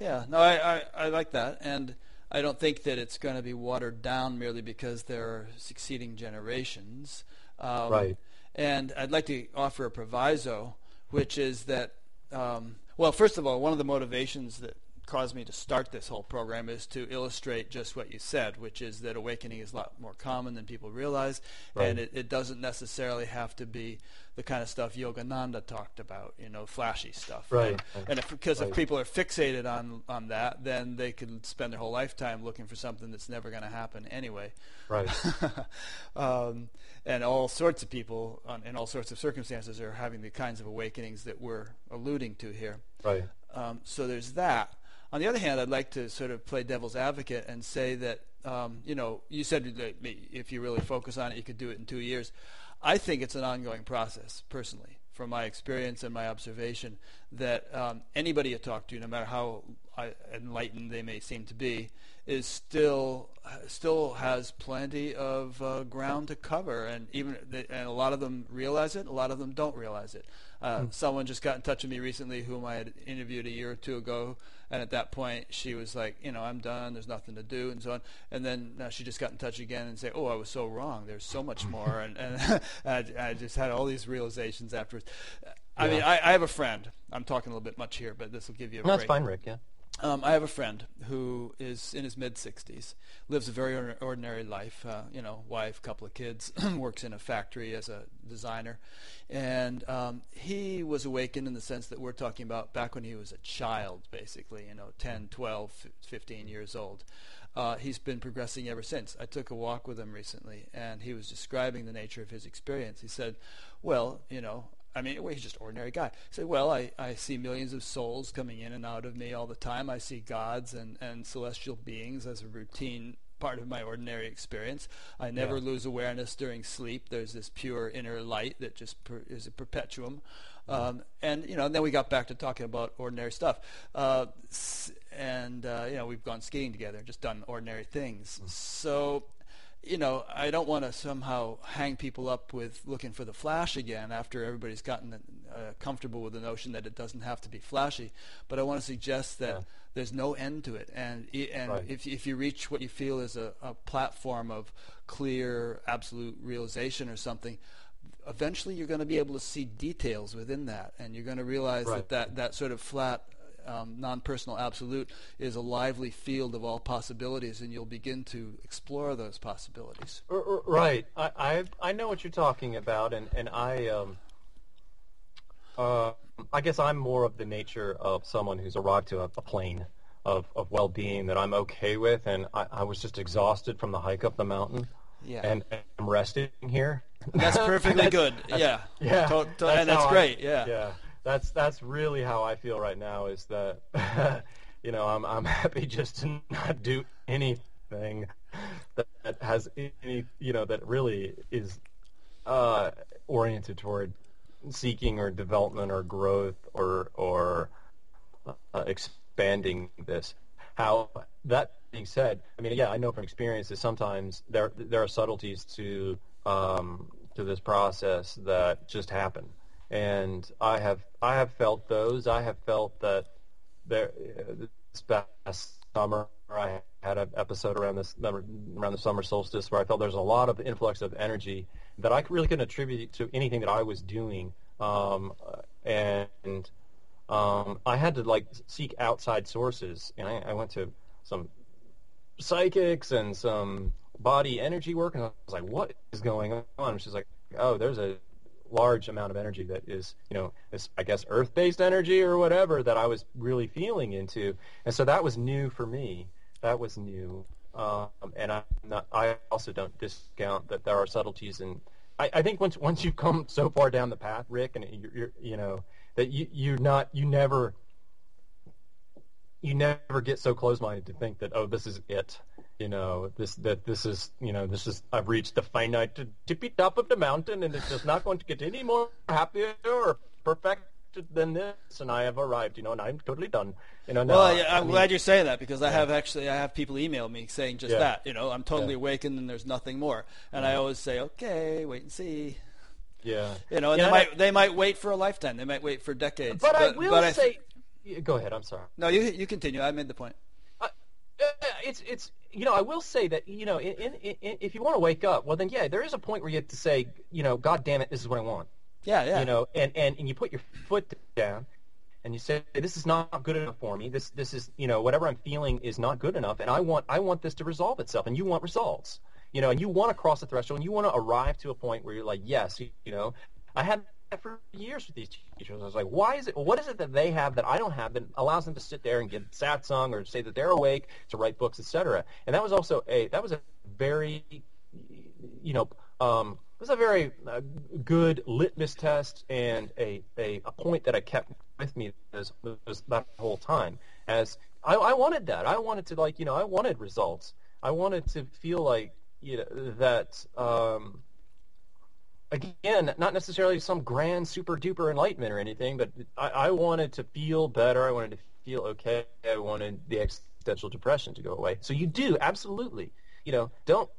yeah, no, I, I, I like that, and I don't think that it's going to be watered down merely because there are succeeding generations. Um, right. And I'd like to offer a proviso, which is that, um, well, first of all, one of the motivations that caused me to start this whole program is to illustrate just what you said, which is that awakening is a lot more common than people realize, right. and it, it, doesn't necessarily have to be the kind of stuff Yogananda talked about, you know, flashy stuff. Right. And if, because right. if people are fixated on on that, then they could spend their whole lifetime looking for something that's never going to happen anyway. Right. um, and all sorts of people on, in all sorts of circumstances are having the kinds of awakenings that we're alluding to here. Right. Um, so there's that. On the other hand, I'd like to sort of play devil's advocate and say that, um, you know, you said that if you really focus on it, you could do it in two years. I think it's an ongoing process, personally, from my experience and my observation, that um, anybody you talk to, no matter how enlightened they may seem to be, is still still has plenty of uh, ground to cover, and even and a lot of them realize it, a lot of them don't realize it. Uh, mm. Someone just got in touch with me recently, whom I had interviewed a year or two ago, and at that point, she was like, you know, I'm done. There's nothing to do, and so on. And then now she just got in touch again and say, oh, I was so wrong. There's so much more, and, and I, I, just had all these realizations afterwards. I yeah. mean, I, I, have a friend. I'm talking a little bit much here, but this will give you a no, break. that's fine, Rick. Yeah. Um, I have a friend who is in his mid 60s, lives a very ordinary life. Uh, you know, wife, couple of kids, works in a factory as a designer, and um, he was awakened in the sense that we're talking about back when he was a child, basically. You know, 10, 12, 15 years old. Uh, he's been progressing ever since. I took a walk with him recently, and he was describing the nature of his experience. He said, "Well, you know, I mean, well, he's just an ordinary guy. He said, well, I, I see millions of souls coming in and out of me all the time. I see gods and, and celestial beings as a routine part of my ordinary experience. I never yeah. lose awareness during sleep. There's this pure inner light that just per, is a perpetuum. Um, and you know, and then we got back to talking about ordinary stuff. Uh, and uh, you know, we've gone skiing together, just done ordinary things. Mm. So you know, I don't want to somehow hang people up with looking for the flash again after everybody's gotten uh, comfortable with the notion that it doesn't have to be flashy. But I want to suggest that yeah. there's no end to it, and and right. if if you reach what you feel is a, a platform of clear, absolute realization or something, eventually you're going to be able to see details within that, and you're going to realize right. that, that that sort of flat um, non-personal absolute is a lively field of all possibilities, and you'll begin to explore those possibilities. Right. I I, I know what you're talking about, and and I um, uh, I guess I'm more of the nature of someone who's arrived to a, a plane of, of well-being that I'm okay with, and I, I was just exhausted from the hike up the mountain. Yeah. And, and I'm resting here. That's perfectly that's, good. That's, yeah. Yeah. To, to, that's and that's great. I, yeah. Yeah that's that's really how I feel right now. Is that you know I'm I'm happy just to not do anything that, that has any you know that really is uh, oriented toward seeking or development or growth or or uh, expanding this. How that being said, I mean, yeah, I know from experience that sometimes there there are subtleties to um, to this process that just happen and I have I have felt those. I have felt that there this past summer I had an episode around this around the summer solstice where I felt there's a lot of influx of energy that I really couldn't attribute to anything that I was doing, um, and um, I had to like seek outside sources, and I, I went to some psychics and some body energy work, and I was like, "What is going on?" And she's like, "Oh, there's a large amount of energy that is, you know, this, I guess earth-based energy or whatever that I was really feeling into, and so that was new for me. That was new, um, and I, not, I also don't discount that there are subtleties and I, I think once once you've come so far down the path, Rick, and you're, you're you know that you you're not you never you never get so close-minded to think that oh this is it you know this that this is you know this is I've reached the finite tippy top of the mountain and it's just not going to get any more happier or perfect than this and I have arrived you know and I'm totally done. You know well yeah, I'm I mean, glad you're saying that because I have actually I have people email me saying just yeah. that you know I'm totally yeah. awakened and there's nothing more. And mm-hmm. I always say okay wait and see. Yeah. You know and they might they might wait for a lifetime they might wait for decades but, but I will but say I, go ahead I'm sorry. No you you continue I made the point it's it's you know, I will say that you know, in, in, in, if you want to wake up, well, then yeah, there is a point where you have to say, you know, God damn it, this is what I want. Yeah, yeah. You know, and and, and you put your foot down, and you say, this is not good enough for me. This this is you know whatever I'm feeling is not good enough, and I want I want this to resolve itself, and you want results. You know, and you want to cross the threshold, and you want to arrive to a point where you're like, yes, you, you know, I had for years with these teachers. I was like, why is it? What is it that they have that I don't have that allows them to sit there and give satsang or say that they're awake to write books, etc. And that was also a that was a very, you know, um, it was a very uh, good litmus test and a, a, a point that I kept with me as that whole time. As I, I wanted that, I wanted to like you know I wanted results. I wanted to feel like you know that. Um, again, not necessarily some grand super duper enlightenment or anything, but I, I wanted to feel better. I wanted to feel okay. I wanted the existential depression to go away. So you do absolutely. You know, don't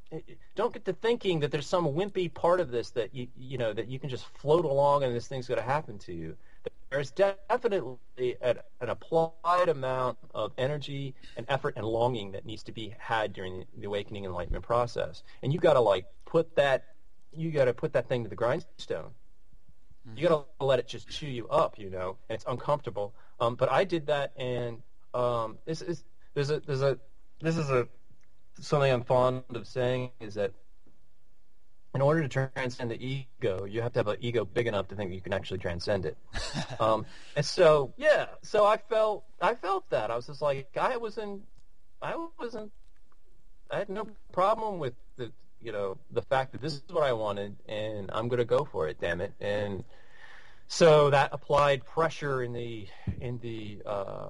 don't get to thinking that there's some wimpy part of this that you you know that you can just float along and this thing's going to happen to you. There's definitely an, an applied amount of energy and effort and longing that needs to be had during the awakening enlightenment process, and you've got to like put that you got to put that thing to the grindstone. Mm-hmm. You got to let it just chew you up, you know, and it's uncomfortable. Um, but I did that, and um, this is there's a there's a this is a something I'm fond of saying is that in order to transcend the ego, you have to have an ego big enough to think you can actually transcend it. um, and so, yeah, so I felt I felt that I was just like I wasn't I wasn't I had no problem with you know the fact that this is what I wanted and I'm going to go for it. Damn it! And so that applied pressure in the in the uh,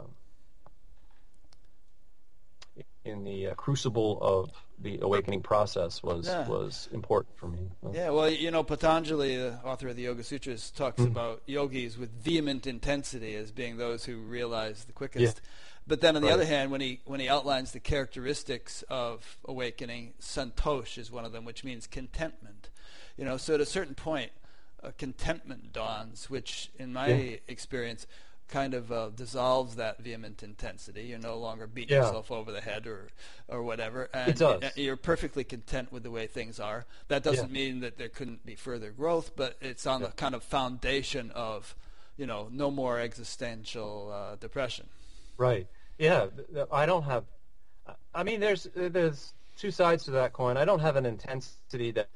in the uh, crucible of the awakening process was yeah. was important for me. Yeah, well, you know, Patanjali, the author of the Yoga Sutras, talks mm-hmm. about yogis with vehement intensity as being those who realize the quickest. Yeah. But then on the right. other hand, when he when he outlines the characteristics of awakening, santosh is one of them, which means contentment. You know, so at a certain point, uh, contentment dawns, which in my yeah. experience kind of uh, dissolves that vehement intensity. You're no longer beating yeah. yourself over the head or or whatever, and it does. you're perfectly content with the way things are. That doesn't yeah. mean that there couldn't be further growth, but it's on the kind of foundation of you know no more existential uh, depression. Right. Yeah. I don't have. I mean, there's there's two sides to that coin. I don't have an intensity that,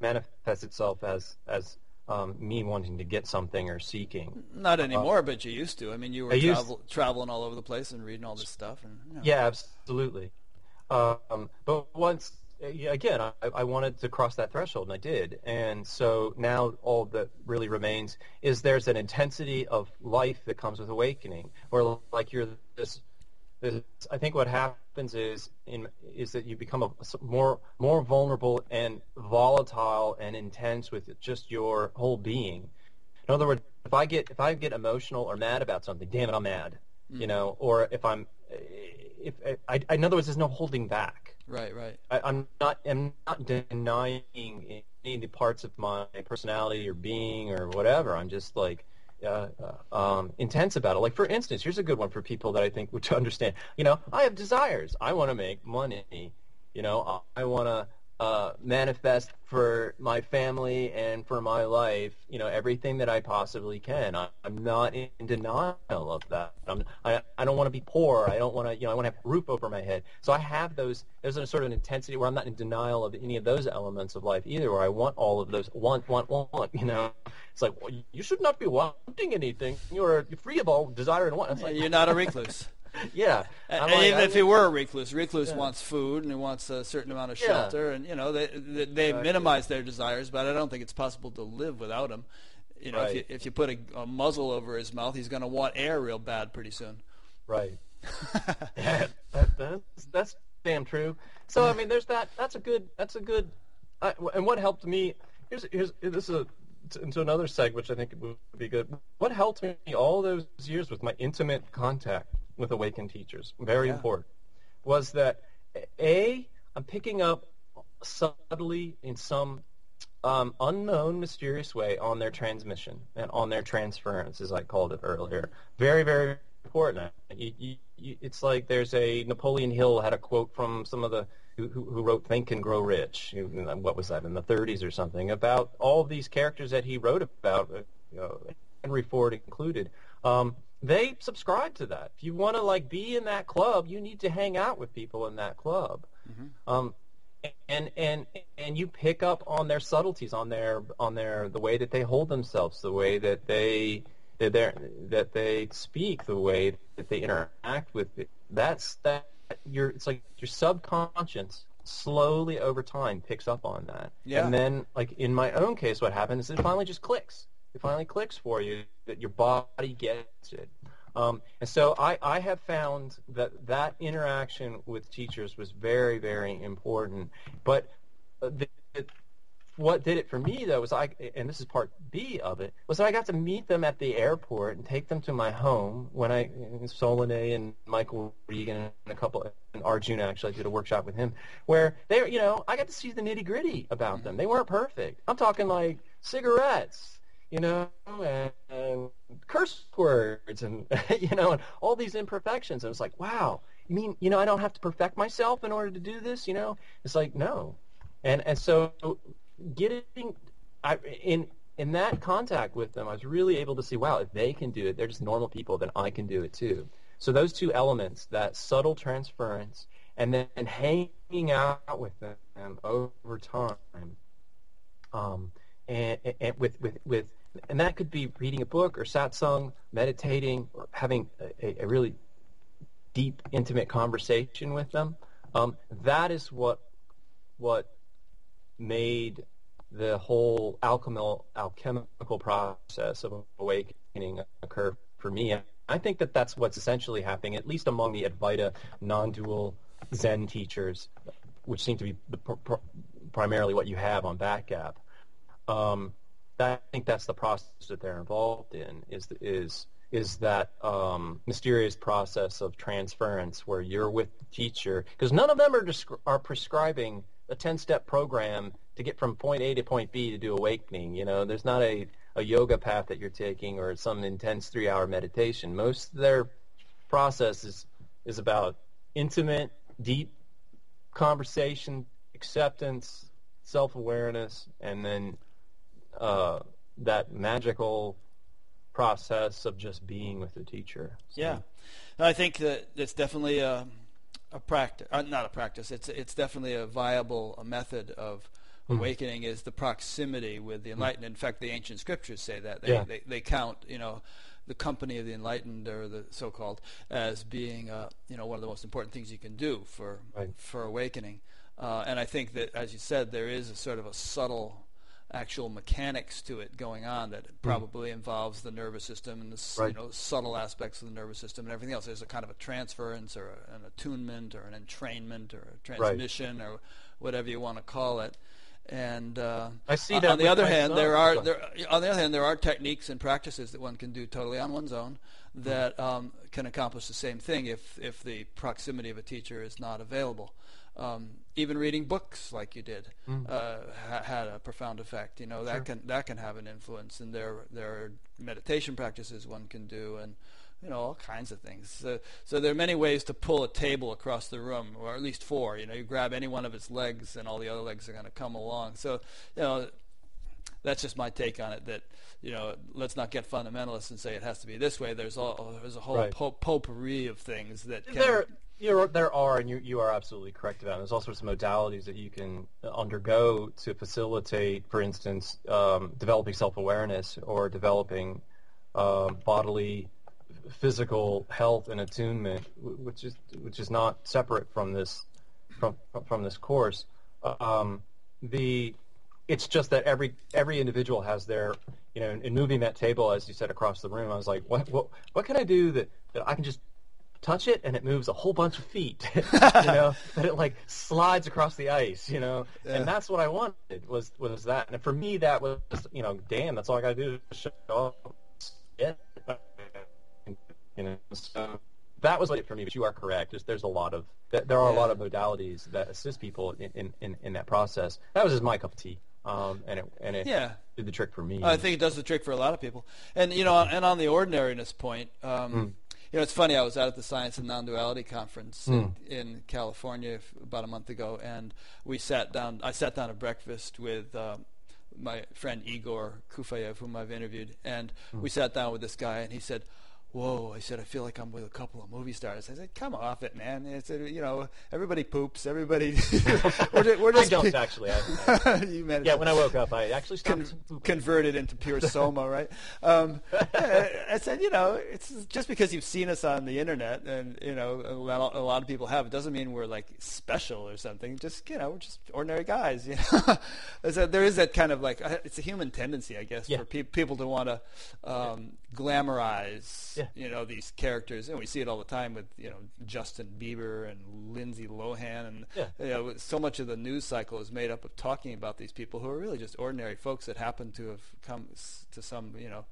manifests itself as as um, me wanting to get something or seeking. Not uh, anymore, uh, but you used to. I mean, you were travel, traveling all over the place and reading all this stuff. And you know. yeah, absolutely. Um, but once again, I, I, wanted to cross that threshold, and I did. And so now all that really remains is there's an intensity of life that comes with awakening, where like you're this I think what happens is in, is that you become a, more more vulnerable and volatile and intense with just your whole being. In other words, if I get if I get emotional or mad about something, damn it, I'm mad. Mm. You know, or if I'm if I, in other words, there's no holding back. Right, right. I, I'm not I'm not denying any of the parts of my personality or being or whatever. I'm just like uh, uh, um, intense about it. Like for instance, here's a good one for people that I think would understand. You know, I have desires. I want to make money. You know, I want to uh, manifest for my family and for my life, you know, everything that I possibly can. I, am not in denial of that. I'm, I, I don't want to be poor. I don't want to, you know, I want to have a roof over my head. So I have those, there's a sort of an intensity where I'm not in denial of any of those elements of life either, where I want all of those, want, want, want, you know. It's like, well, you should not be wanting anything. You're free of all desire and want. It's like, You're not a recluse. yeah. And like, even if he were a recluse, recluse yeah. wants food and he wants a certain amount of shelter, yeah. and you know they they, they minimize their desires, but I don't think it's possible to live without him. You know, right. if you if you put a, a muzzle over his mouth, he's going to want air real bad pretty soon. Right. that, that's that's damn true. So I mean, there's that. That's a good. That's a good. I, and what helped me here's here's this is a into another seg, which I think would be good. What helped me all those years with my intimate contact with awakened teachers, very yeah. important, was that A, I'm picking up subtly in some um, unknown, mysterious way on their transmission and on their transference, as I called it earlier. Very, very important. You, you, you, it's like there's a Napoleon Hill had a quote from some of the who, who wrote Think and Grow Rich. What was that in the 30s or something about all these characters that he wrote about, uh, you know, Henry Ford included. Um, they subscribe to that. If you want to like be in that club, you need to hang out with people in that club. Mm-hmm. Um, and and and you pick up on their subtleties, on their on their the way that they hold themselves, the way that they that they that they speak, the way that they interact with it. That's that. Your it's like your subconscious slowly over time picks up on that. Yeah. And then like in my own case, what happens is it finally just clicks it finally clicks for you that your body gets it. Um, and so I, I have found that that interaction with teachers was very, very important. But the, what did it for me though was I, and this is part B of it, was that I got to meet them at the airport and take them to my home when I, Solané and Michael Regan and a couple, and Arjuna actually, I did a workshop with him, where they, you know, I got to see the nitty gritty about them. They weren't perfect. I'm talking like cigarettes you know, and, and curse words and, you know, and all these imperfections. And it's like, wow, you mean, you know, I don't have to perfect myself in order to do this, you know? It's like, no. And, and so getting, I, in, in that contact with them, I was really able to see, wow, if they can do it, they're just normal people, then I can do it too. So those two elements, that subtle transference and then hanging out with them over time, um, and, and with, with, with, and that could be reading a book or satsang, meditating, or having a, a really deep, intimate conversation with them. Um, that is what what made the whole alchemical alchemical process of awakening occur for me. I think that that's what's essentially happening, at least among the Advaita non-dual Zen teachers, which seem to be the, pr- primarily what you have on Batgap. Um, I think that's the process that they're involved in. Is is is that um, mysterious process of transference where you're with the teacher because none of them are descri- are prescribing a 10-step program to get from point A to point B to do awakening. You know, there's not a, a yoga path that you're taking or some intense three-hour meditation. Most of their process is, is about intimate, deep conversation, acceptance, self-awareness, and then uh, that magical process of just being with the teacher. So. Yeah, I think that it's definitely a, a practice, uh, not a practice. It's it's definitely a viable a method of mm. awakening is the proximity with the enlightened. Mm. In fact, the ancient scriptures say that they, yeah. they they count you know the company of the enlightened or the so-called as being uh, you know one of the most important things you can do for right. for awakening. Uh, and I think that, as you said, there is a sort of a subtle actual mechanics to it going on that hmm. probably involves the nervous system and the right. you know subtle aspects of the nervous system and everything else. There's a kind of a transference or a, an attunement or an entrainment or a transmission right. or whatever you want to call it. And uh, I see that. On the other hand, son. there are there, on the other hand there are techniques and practices that one can do totally on one's own hmm. that um, can accomplish the same thing if if the proximity of a teacher is not available. Um, even reading books like you did mm. uh, ha- had a profound effect. You know that sure. can that can have an influence, and there there are meditation practices one can do, and you know all kinds of things. So so there are many ways to pull a table across the room, or at least four. You know, you grab any one of its legs, and all the other legs are going to come along. So you know that's just my take on it. That you know, let's not get fundamentalist and say it has to be this way. There's all there's a whole right. potpourri of things that can, there you're, there are, and you, you are absolutely correct about it. There's all sorts of modalities that you can undergo to facilitate, for instance, um, developing self-awareness or developing um, bodily, physical health and attunement, which is which is not separate from this from from this course. Um, the it's just that every every individual has their you know in, in moving that table as you said across the room. I was like, what what what can I do that, that I can just touch it and it moves a whole bunch of feet you know that it like slides across the ice you know yeah. and that's what i wanted was was that and for me that was you know damn that's all i gotta do to show off you know so that was it for me but you are correct there's, there's a lot of there are yeah. a lot of modalities that assist people in, in, in that process that was just my cup of tea um, and it and it yeah. did the trick for me. I think it does the trick for a lot of people. And you know, and on the ordinariness point, um, mm. You know, it's funny. I was out at the Science and Non-Duality conference mm. in, in, California about a month ago, and we sat down. I sat down at breakfast with um, my friend Igor Kufayev, whom I've interviewed, and mm. we sat down with this guy, and he said, whoa, I said, I feel like I'm with a couple of movie stars. I said, come off it, man. I said, you know, everybody poops. Everybody. we're, just, we're just I don't actually. I, I, yeah, when I woke up, I actually stopped con- converted into pure soma, right? Um, I said, you know, it's just because you've seen us on the internet, and you know, a lot of people have. It doesn't mean we're like special or something. Just you know, we're just ordinary guys. You know, so there is that kind of like it's a human tendency, I guess, yeah. for pe- people to want to um, glamorize yeah. you know these characters, and we see it all the time with you know Justin Bieber and Lindsay Lohan, and yeah. you know so much of the news cycle is made up of talking about these people who are really just ordinary folks that happen to have come to some you know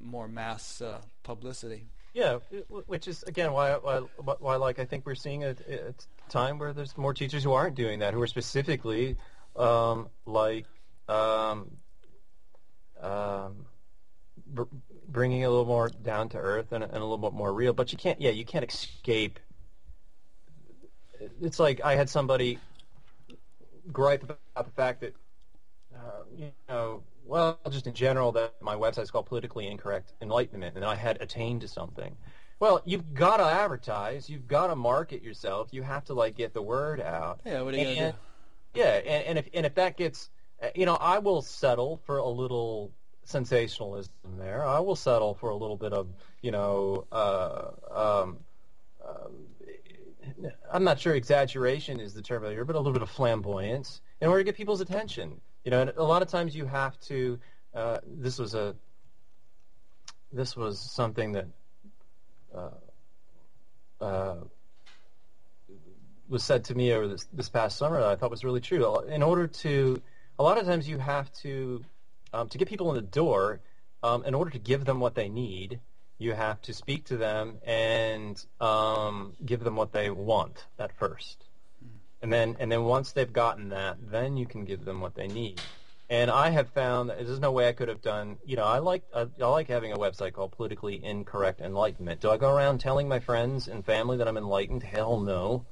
more mass uh, publicity. Yeah, which is again why, why, why like I think we're seeing a, a, time where there's more teachers who aren't doing that, who are specifically um, like um, um, bringing a little more down to earth and, and a little bit more real. But you can't, yeah, you can't escape. It's like I had somebody gripe about the fact that, uh, you know, well, just in general, that my website is called Politically Incorrect Enlightenment, and I had attained to something. Well, you've got to advertise. You've got to market yourself. You have to like get the word out. Yeah, what are you and, gonna do? Yeah, and, and if and if that gets, uh, you know, I will settle for a little sensationalism there. I will settle for a little bit of, you know, uh, um, um, I'm not sure exaggeration is the term here, but a little bit of flamboyance in order to get people's attention. You know, and a lot of times you have to. Uh, this was a. This was something that. Uh, uh, was said to me over this this past summer that I thought was really true. In order to, a lot of times you have to, um, to get people in the door. Um, in order to give them what they need, you have to speak to them and um, give them what they want at first, and then and then once they've gotten that, then you can give them what they need. And I have found that there's no way I could have done. You know, I like I, I like having a website called Politically Incorrect Enlightenment. Do I go around telling my friends and family that I'm enlightened? Hell no.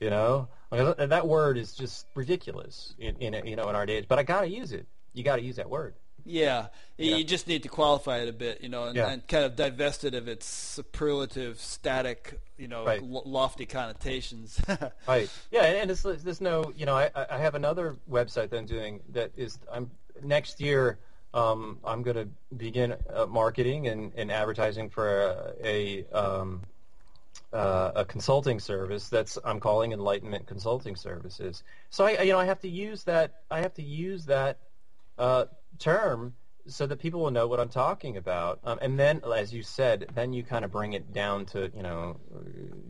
You know, that word is just ridiculous in, in you know in our days. But I got to use it. You got to use that word. Yeah, Yeah. you just need to qualify it a bit, you know, and, Yeah. and kind of divest it of its superlative, static, you know, Right. lo- lofty connotations. Right. Yeah, and and it's, there's no, you know, I, I have another website that I'm doing that is, I'm next year, um, I'm going to begin uh, marketing and, and advertising for a, a, um, uh, a consulting service that's I'm calling Enlightenment Consulting Services. So I, you know, I have to use that, I have to use that uh, term so that people will know what I'm talking about. Um, and then, as you said, then you kind of bring it down to, you know,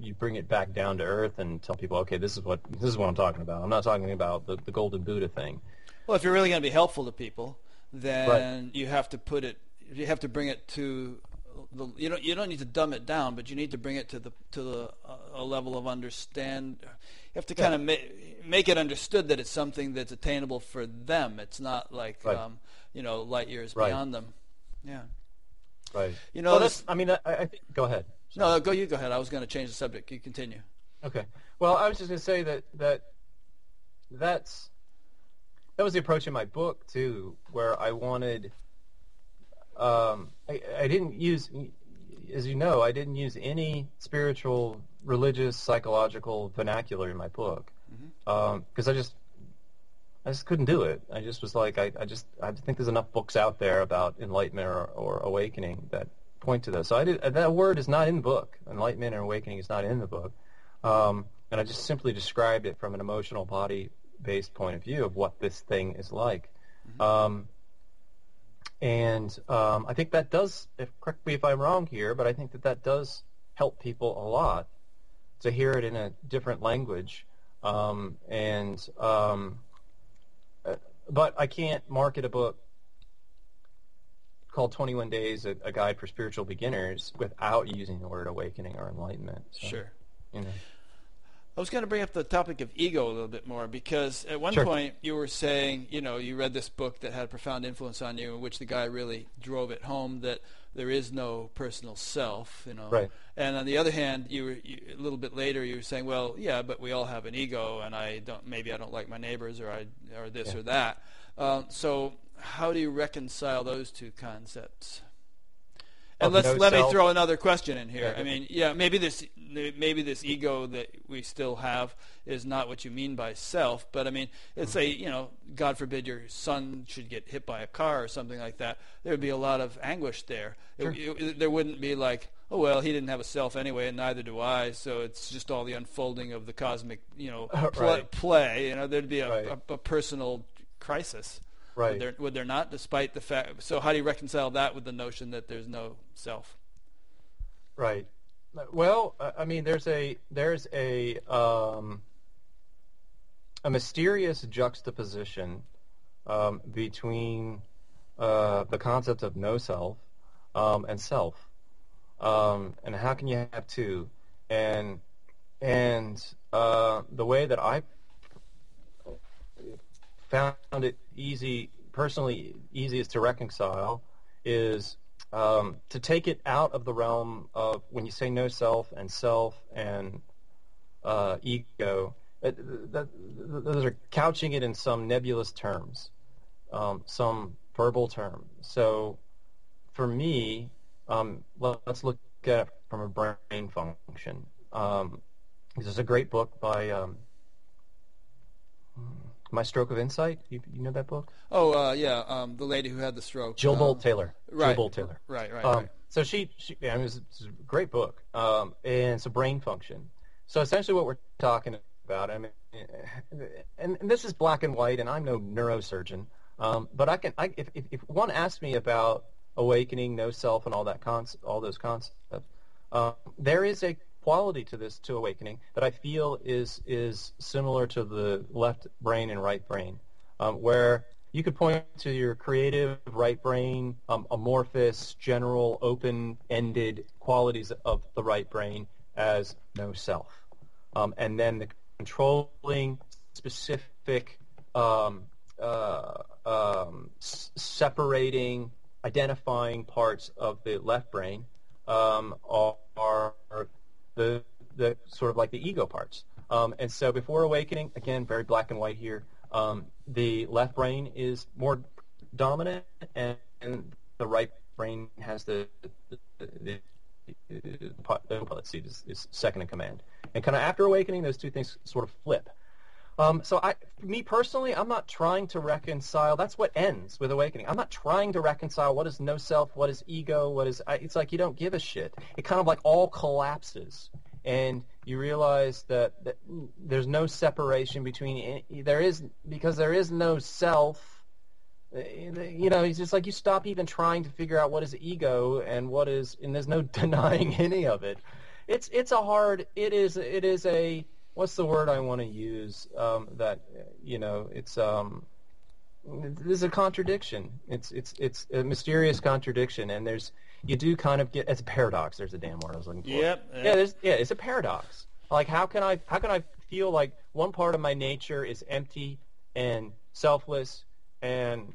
you bring it back down to earth and tell people, okay, this is what this is what I'm talking about. I'm not talking about the, the golden Buddha thing. well, if you're really going to be helpful to people, then you have to put it, you have to bring it to the, you don't you don't need to dumb it down, but you need to bring it to the to the uh, a level of understand. You have to kind of ma- make it understood that it's something that's attainable for them. It's not like Right. um, you know light years Right. beyond them. Yeah. Right. You know, well, this- I mean, I, I think. Go ahead. No, go you go ahead. I was going to change the subject. You continue. Okay. Well, I was just going to say that that that's that was the approach in my book too, where I wanted. Um, I, I didn't use, as you know, I didn't use any spiritual, religious, psychological vernacular in my book because I just I just couldn't do it. I just was like, I, I just I think there's enough books out there about enlightenment or, or awakening that point to this. So I did, that word is not in the book. Enlightenment or awakening is not in the book. Um, and I just simply described it from an emotional body-based point of view of what this thing is like. Um, and um, I think that does, if, correct me if I'm wrong here, but I think that that does help people a lot to hear it in a different language. Um, and um, but I can't market a book called 21 Days, a, a Guide for Spiritual Beginners, without using the word awakening or enlightenment. So, Sure. You know. I was going to bring up the topic of ego a little bit more because at one Sure. point you were saying, you know, you read this book that had a profound influence on you, in which the guy really drove it home that there is no personal self, you know. Right. And on the other hand, you were you, a little bit later you were saying, well, yeah, but we all have an ego, and I don't maybe I don't like my neighbors or I or this Yeah. or that. Um, so how do you reconcile those two concepts? And Of let's no let me throw another question in here. Yeah. I mean, yeah, maybe this maybe this ego that we still have is not what you mean by self, but I mean, let's say you know, God forbid your son should get hit by a car or something like that. There would be a lot of anguish there. It- it- there wouldn't be like, oh well, he didn't have a self anyway, and neither do I. So it's just all the unfolding of the cosmic, you know, uh, pl- Right. play. You know, there'd be a, Right. a, a personal crisis. Right. Would there, would there not, despite the fact? So how do you reconcile that with the notion that there's no self? Right. Well, I mean, there's a there's a um, a mysterious juxtaposition um, between uh, the concept of no self um, and self, um, and how can you have two? And and uh, the way that I found it easy, personally easiest to reconcile, is um, to take it out of the realm of when you say no self and self and uh, ego. That, that, those are couching it in some nebulous terms, um, some verbal term. So for me, um, let- let's look at it from a brain function. Um, this is a great book by um, My Stroke of Insight. You, you know that book? Oh, uh, yeah, um, the lady who had the stroke. Jill uh, Bolte Taylor. right. Jill Bolte Taylor. Right, right, Um, right. So she, she yeah, I mean, it's, it's a great book, um, and it's a brain function. So essentially, what we're talking about, I mean, and, and this is black and white, and I'm no neurosurgeon, um, but I can, I, if, if, if one asks me about awakening, no self, and all that all those concepts, um, there is a quality to this to awakening that I feel is is similar to the left brain and right brain, um, where you could point to your creative right brain, um, amorphous, general, open-ended qualities of the right brain as no self, um, and then the controlling, specific, um, uh, um, s- separating, identifying parts of the left brain um, are, are the the sort of like the ego parts. Um, and so before awakening, again, very black and white here. Um, the left brain is more dominant, and, and the right brain has the the, the, the, the pilot seat is, is second in command. And kind of after awakening, those two things sort of flip. Um, so I, me personally, I'm not trying to reconcile. That's what ends with awakening. I'm not trying to reconcile what is no self, what is ego, what is. I, it's like you don't give a shit. It kind of like all collapses, and you realize that, that there's no separation between. There is because there is no self. uh, You know, it's just like you stop even trying to figure out what is ego and what is, and there's no denying any of it. It's it's a hard. It is it is a what's the word I want to use? Um, that you know, it's um, there's a contradiction. It's it's it's a mysterious contradiction, and there's you do kind of get it's a paradox. There's a damn word I was looking for. Yep, Yeah, there's, yeah, it's a paradox. Like how can I how can I feel like one part of my nature is empty and selfless and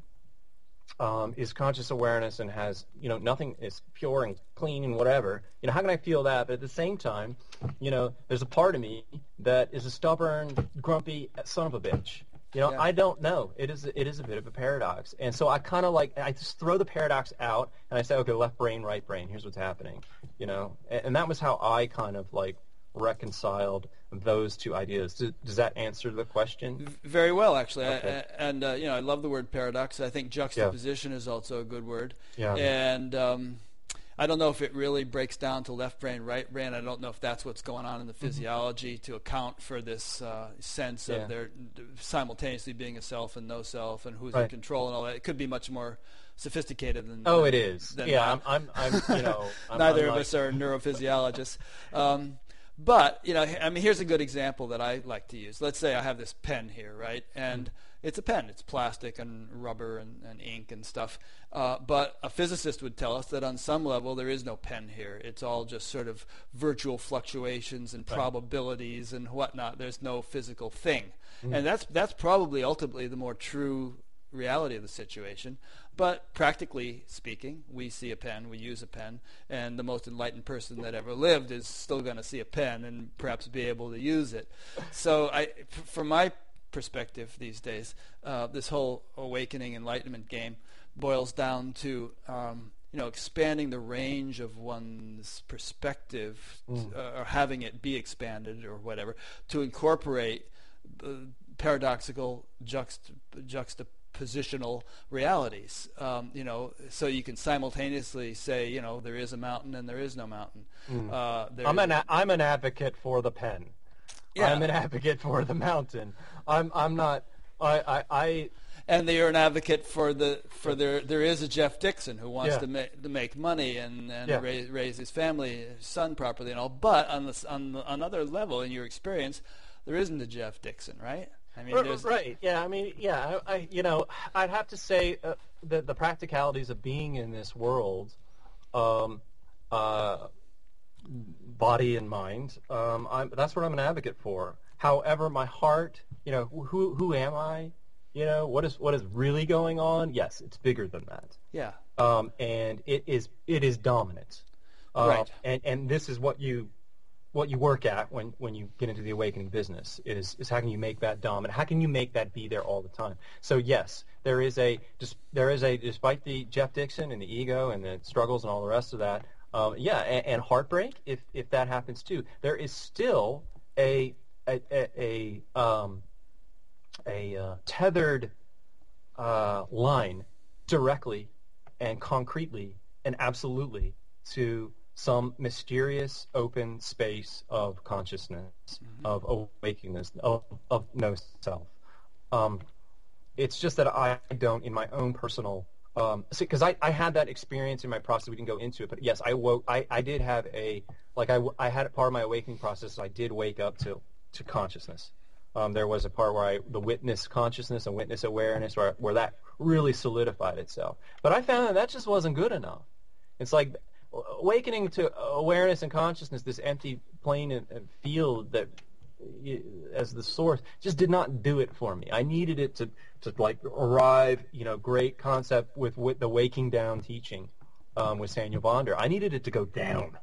um, is conscious awareness and has you know nothing is pure and clean and whatever. You know how can I feel that? But at the same time, you know, there's a part of me that is a stubborn, grumpy son of a bitch. You know, Yeah. I don't know. It is it is a bit of a paradox, and so I kind of like I just throw the paradox out and I say, okay, left brain, right brain. Here's what's happening. You know, and, and that was how I kind of like reconciled those two ideas. Does, does that answer the question? Very well, actually. Okay. I, and uh, you know, I love the word paradox. I think juxtaposition is also a good word. Yeah. And um, I don't know if it really breaks down to left brain, right brain. I don't know if that's what's going on in the physiology to account for this uh, sense Mm-hmm. Yeah. of there simultaneously being a self and no self, and who's in control and all that. It could be much more sophisticated than. Oh, than- it is. Yeah. I'm, I'm, I'm you know, I'm, Neither I'm of like- us are neurophysiologists. Um, but, you know, I mean, here's a good example that I like to use. Let's say I have this pen here, right? And it's a pen. It's plastic and rubber and, and ink and stuff. Uh, but a physicist would tell us that on some level there is no pen here. It's all just sort of virtual fluctuations and probabilities and whatnot. There's no physical thing. And that's, that's probably ultimately the more true reality of the situation. But practically speaking, we see a pen, we use a pen, and the most enlightened person that ever lived is still going to see a pen and perhaps be able to use it. So, I, f- from my perspective these days, uh, this whole awakening enlightenment game boils down to um, you know expanding the range of one's perspective, uh, or having it be expanded or whatever, to incorporate uh, paradoxical juxt- juxtapositional realities. Um, you know, so you can simultaneously say, you know, there is a mountain and there is no mountain. Uh, I'm an a- I'm an advocate for the pen. Yeah. I'm an advocate for the mountain. I'm I'm not. I I, I and you're an advocate for the for there there is a Jeff Dixon who wants Yeah. to make to make money and and Yeah. raise, raise his family his son properly and all but on this on the, another level in your experience there isn't a Jeff Dixon right I mean R- there's right. Yeah. I mean, yeah. I, I you know, I'd have to say uh, the the practicalities of being in this world, um, uh, body and mind. Um, I'm, that's what I'm an advocate for. However, my heart, you know, who who am I? You know, what is what is really going on? Yes, it's bigger than that. yeah um, and it is it is dominant. Uh, Right. And and this is what you what you work at when, when you get into the awakening business is is how can you make that dominant? How can you make that be there all the time? So yes, there is a there is a despite the Jeff Dixon and the ego and the struggles and all the rest of that. Um, yeah, and, and heartbreak if if that happens too. There is still a a a, a, um, a uh, tethered uh, line directly and concretely and absolutely to some mysterious open space of consciousness, mm-hmm. of awakeness, of, of no self. Um, it's just that I don't, in my own personal, because um, I, I had that experience in my process. We can go into it, but yes, I woke. I, I did have a like I, I had a part of my awakening process. I did wake up to to consciousness. Um, there was a part where I the witness consciousness and witness awareness where where that really solidified itself. But I found that that just wasn't good enough. It's like awakening to awareness and consciousness, this empty plane and field that as the source just did not do it for me. I needed it to, to like arrive, you know, great concept with, with the waking down teaching um, with Saniel Bonder. I needed it to go down,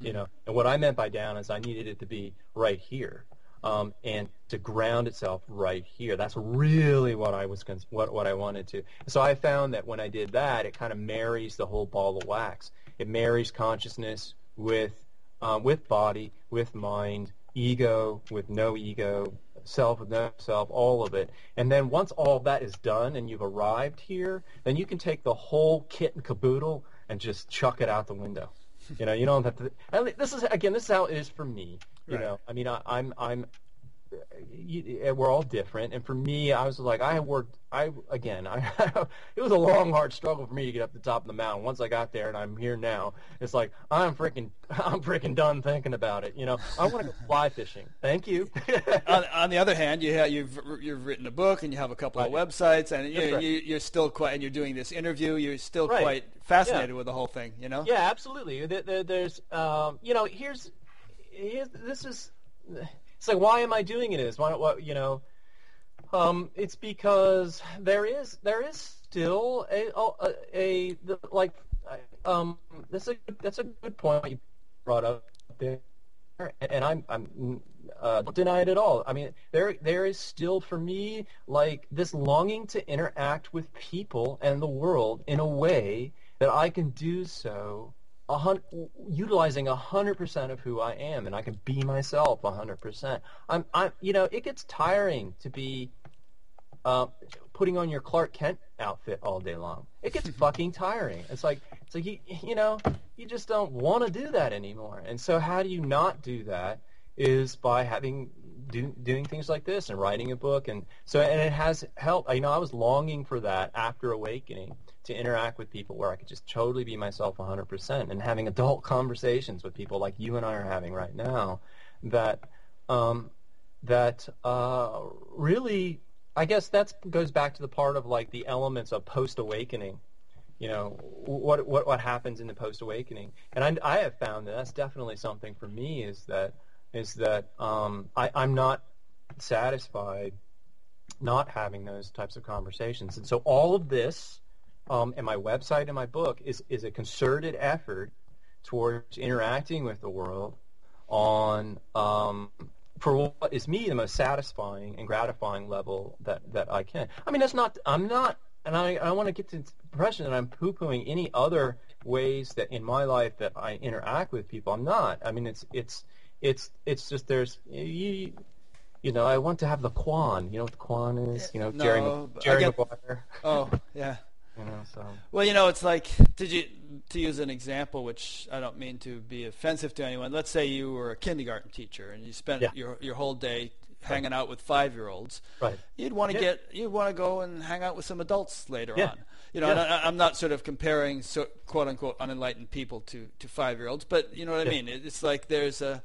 you know. And what I meant by down is I needed it to be right here. Um, and to ground itself right here. That's really what I was cons- what what I wanted to. So I found that when I did that, it kind of marries the whole ball of wax. It marries consciousness with uh, with body, with mind, ego with no ego, self with no self, all of it. And then once all that is done and you've arrived here, then you can take the whole kit and caboodle and just chuck it out the window. You know, you don't have to. This is again, this is how it is for me. You right. know, I mean, I, I'm I'm we're all different. And for me, I was like, I worked. I again, I it was a long, hard struggle for me to get up the top of the mountain. Once I got there, and I'm here now, it's like I'm freaking, I'm freaking done thinking about it. You know, I want to go fly fishing. Thank you. on, on, the other hand, you have, you've you've written a book and you have a couple right. of websites, and you, right. are still quite, and you're doing this interview. You're still right. quite fascinated yeah. with the whole thing. You know. Yeah, absolutely. There, there's, um, you know, here's, here's this is it's like, why am I doing it? Is why what you know? Um, it's because there is there is still a a, a, like um that's a that's a good point you brought up there, and I'm I'm uh, don't deny it at all. I mean, there there is still for me like this longing to interact with people and the world in a way that I can do so a hun- utilizing a hundred percent of who I am, and I can be myself a hundred percent. I'm, I'm, you know, it gets tiring to be uh, putting on your Clark Kent outfit all day long. It gets fucking tiring. It's like, it's like you, you know, you just don't want to do that anymore. And so, how do you not do that? Is by having do, doing things like this and writing a book, and so, and it has helped. You know, I was longing for that after awakening to interact with people where I could just totally be myself 100% and having adult conversations with people like you and I are having right now that um, that uh, really I guess that goes back to the part of like the elements of post awakening you know what what what happens in the post awakening and I, I have found that that's definitely something for me is that is that um, I, I'm not satisfied not having those types of conversations. And so all of this um, and my website and my book is, is a concerted effort towards interacting with the world on um, for what is me the most satisfying and gratifying level that, that I can. I mean, that's not. I'm not, and I I want to get to the impression that I'm poo-pooing any other ways that in my life that I interact with people. I'm not. I mean, it's it's it's it's just there's you. You know, I want to have the Quan. You know what the Quan is? You know, no, Jerry, Jerry Maguire. Oh, yeah. You know, so. Well, you know, it's like did you to use an example, which I don't mean to be offensive to anyone. Let's say you were a kindergarten teacher and you spent yeah. your your whole day hanging out with five year olds. Right. You'd want to yeah. get you'd want to go and hang out with some adults later yeah. on. You know, I, am not sort of comparing so, quote unquote unenlightened people to to five year olds, but you know what I mean. It's like there's a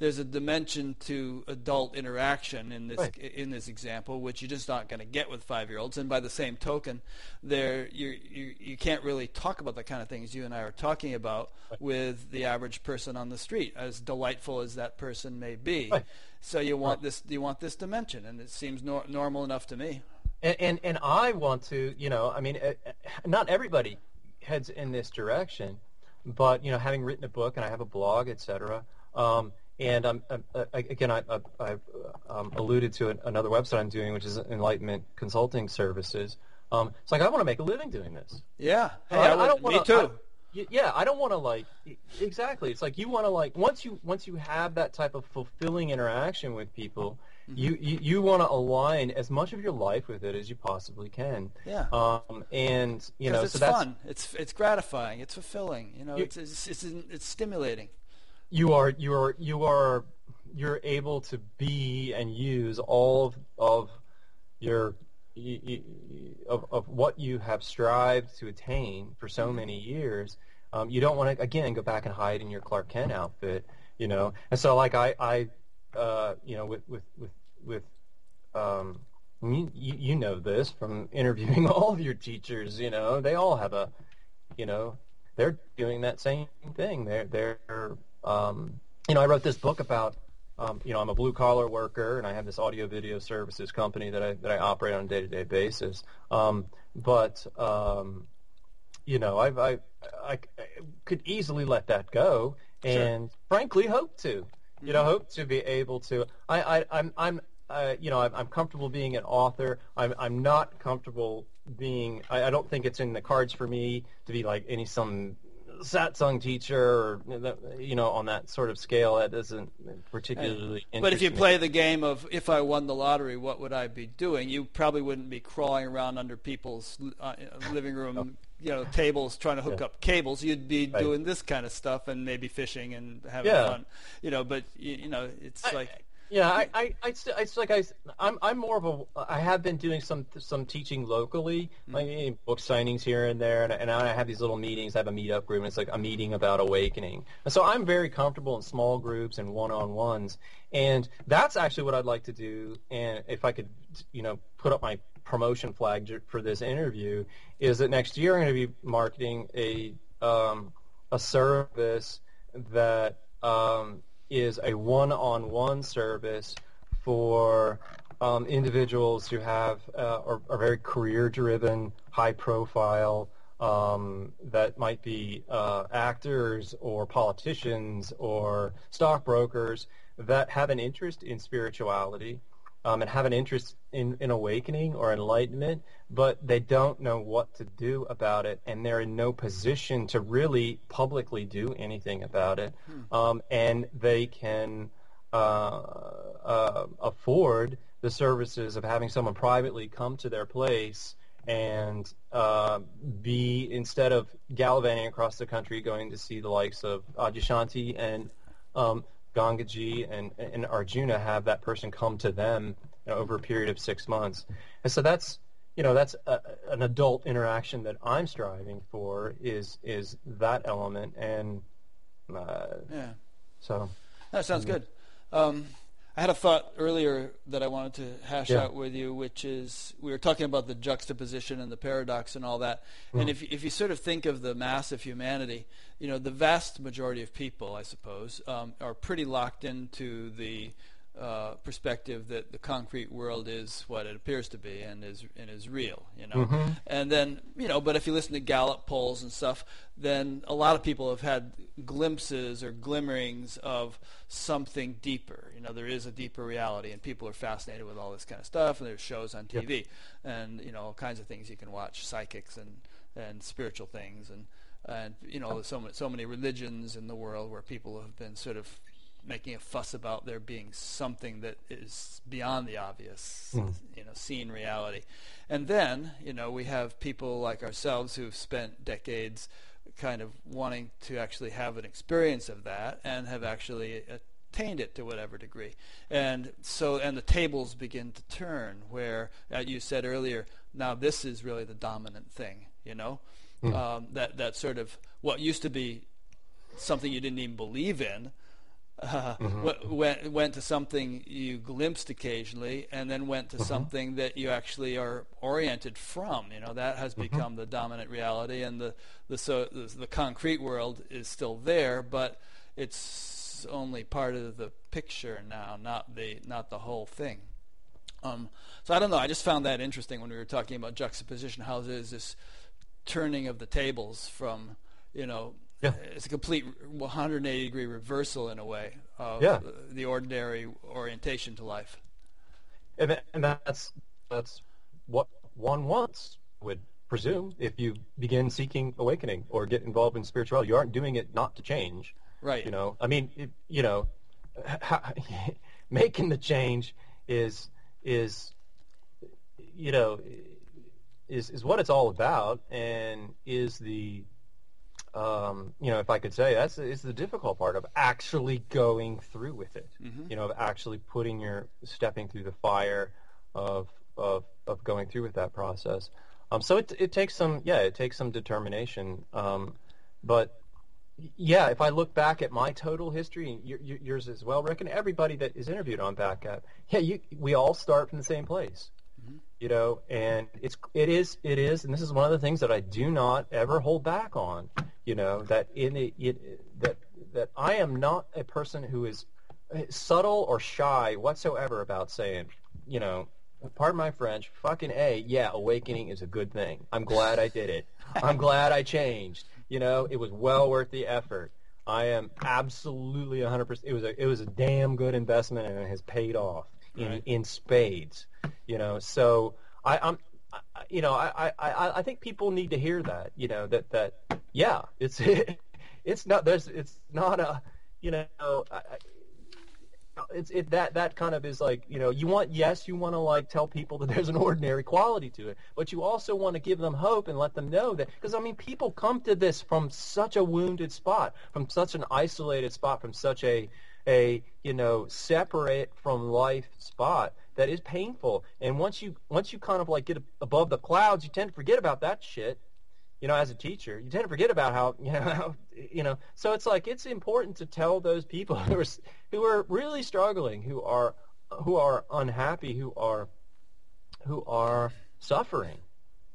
there's a dimension to adult interaction in this right. in this example, which you're just not going to get with five year olds. And by the same token, there you you you can't really talk about the kind of things you and I are talking about right. with the average person on the street, as delightful as that person may be. Right. So you want this you want this dimension, and it seems nor- normal enough to me. And, and and I want to, you know, I mean, uh, uh, not everybody heads in this direction, but you know, having written a book and I have a blog, etc. Um, and um, uh, again, I, have um, alluded to another website I'm doing, which is Enlightenment Consulting Services. Um, it's like I want to make a living doing this. Yeah, hey, I, I, don't want Me too. yeah, I don't want to like exactly. It's like you want to like once you once you have that type of fulfilling interaction with people, mm-hmm. you you, you want to align as much of your life with it as you possibly can. Yeah. Um, and you know, it's so that's, fun. It's it's gratifying. It's fulfilling. You know, you, it's, it's it's it's stimulating. You are you are you are you're able to be and use all of, of your of, of what you have strived to attain for so many years, um, you don't want to again go back and hide in your Clark Kent outfit, you know. And so, like I, I, uh, you know, with with with with, um, you, you know this from interviewing all of your teachers. You know, they all have a, you know, they're doing that same thing. They're they're, um, you know, I wrote this book about um, you know, I'm a blue collar worker, and I have this audio video services company that I that I operate on a day to day basis. Um, but um, you know, I've, I, I, I could easily let that go, and sure. frankly, hope to. You know, mm-hmm. hope to be able to. I, I I'm I'm uh, you know, I'm, I'm comfortable being an author. I'm, I'm not comfortable being. I, I don't think it's in the cards for me to be like any some satsang teacher or you know on that sort of scale that isn't particularly but if you play the game of if i won the lottery what would i be doing you probably wouldn't be crawling around under people's uh, living room you know tables trying to hook yeah. up cables you'd be right. doing this kind of stuff and maybe fishing and having yeah. fun you know but you, you know it's I, like yeah, I, I, I, it's like I, I'm, I'm more of a. I have been doing some, some teaching locally, mm-hmm. like book signings here and there, and, and I have these little meetings. I have a meetup group, and it's like a meeting about awakening. And so I'm very comfortable in small groups and one-on-ones, and that's actually what I'd like to do. And if I could, you know, put up my promotion flag for this interview, is that next year I'm going to be marketing a, um, a service that. Um, is a one-on-one service for um, individuals who have uh, are, are, very career-driven, high-profile, um, that might be uh, actors or politicians or stockbrokers that have an interest in spirituality um, and have an interest in, in awakening or enlightenment, but they don't know what to do about it, and they're in no position to really publicly do anything about it. Hmm. Um, and they can uh, uh, afford the services of having someone privately come to their place and uh, be instead of gallivanting across the country going to see the likes of Adyashanti and um, Gangaji and, and Arjuna have that person come to them you know, over a period of six months. And so that's you know that's a, an adult interaction that I'm striving for is is that element and uh, yeah. So that sounds good. Um, I had a thought earlier that I wanted to hash yeah. out with you, which is we were talking about the juxtaposition and the paradox and all that. Mm. And if if you sort of think of the mass of humanity, you know, the vast majority of people, I suppose, um, are pretty locked into the uh, perspective that the concrete world is what it appears to be and is and is real, you know. Mm-hmm. And then you know, but if you listen to Gallup polls and stuff, then a lot of people have had glimpses or glimmerings of something deeper. You know, there is a deeper reality, and people are fascinated with all this kind of stuff. And there's shows on TV, yep. and you know, all kinds of things you can watch, psychics and and spiritual things and and you know so many, so many religions in the world where people have been sort of making a fuss about there being something that is beyond the obvious, mm. you know, seen reality. And then, you know, we have people like ourselves who've spent decades kind of wanting to actually have an experience of that and have actually attained it to whatever degree. And so, and the tables begin to turn where, uh, you said earlier, now this is really the dominant thing, you know? Mm. Um, that, that sort of what used to be something you didn't even believe in uh, mm-hmm. went went to something you glimpsed occasionally, and then went to mm-hmm. something that you actually are oriented from. You know that has mm-hmm. become the dominant reality, and the the so the, the concrete world is still there, but it's only part of the picture now, not the not the whole thing. Um, so I don't know. I just found that interesting when we were talking about juxtaposition. How there's this turning of the tables from you know yeah. It's a complete 180 degree reversal in a way of yeah. the ordinary orientation to life. And, and that's that's what one wants would presume if you begin seeking awakening or get involved in spirituality, you aren't doing it not to change. Right. You know, I mean, it, you know, making the change is is you know is is what it's all about, and is the um, you know, if I could say, that's is the difficult part of actually going through with it. Mm-hmm. You know, of actually putting your stepping through the fire of of of going through with that process. Um, so it it takes some yeah, it takes some determination. Um, but yeah, if I look back at my total history and your, yours as well, Rick, and everybody that is interviewed on BatGap, yeah, you, we all start from the same place, mm-hmm. you know, and it's it is it is, and this is one of the things that I do not ever hold back on, you know, that in it, it that that I am not a person who is subtle or shy whatsoever about saying, you know, pardon my French, fucking A, yeah, awakening is a good thing. I'm glad I did it. I'm glad I changed. You know, it was well worth the effort. I am absolutely 100%. It was a, it was a damn good investment and it has paid off in, right. in spades. You know, so I, I'm, I, you know, I, I, I think people need to hear that, you know, that, that, yeah, it's, it's not, there's, it's not a, you know, I, it's it that that kind of is like you know you want yes you want to like tell people that there's an ordinary quality to it but you also want to give them hope and let them know that because i mean people come to this from such a wounded spot from such an isolated spot from such a a you know separate from life spot that is painful. And once you once you kind of like get above the clouds you tend to forget about that shit. You know, as a teacher, you tend to forget about how, you know, how, you know, so it's like it's important to tell those people who are who are really struggling, who are who are unhappy, who are who are suffering,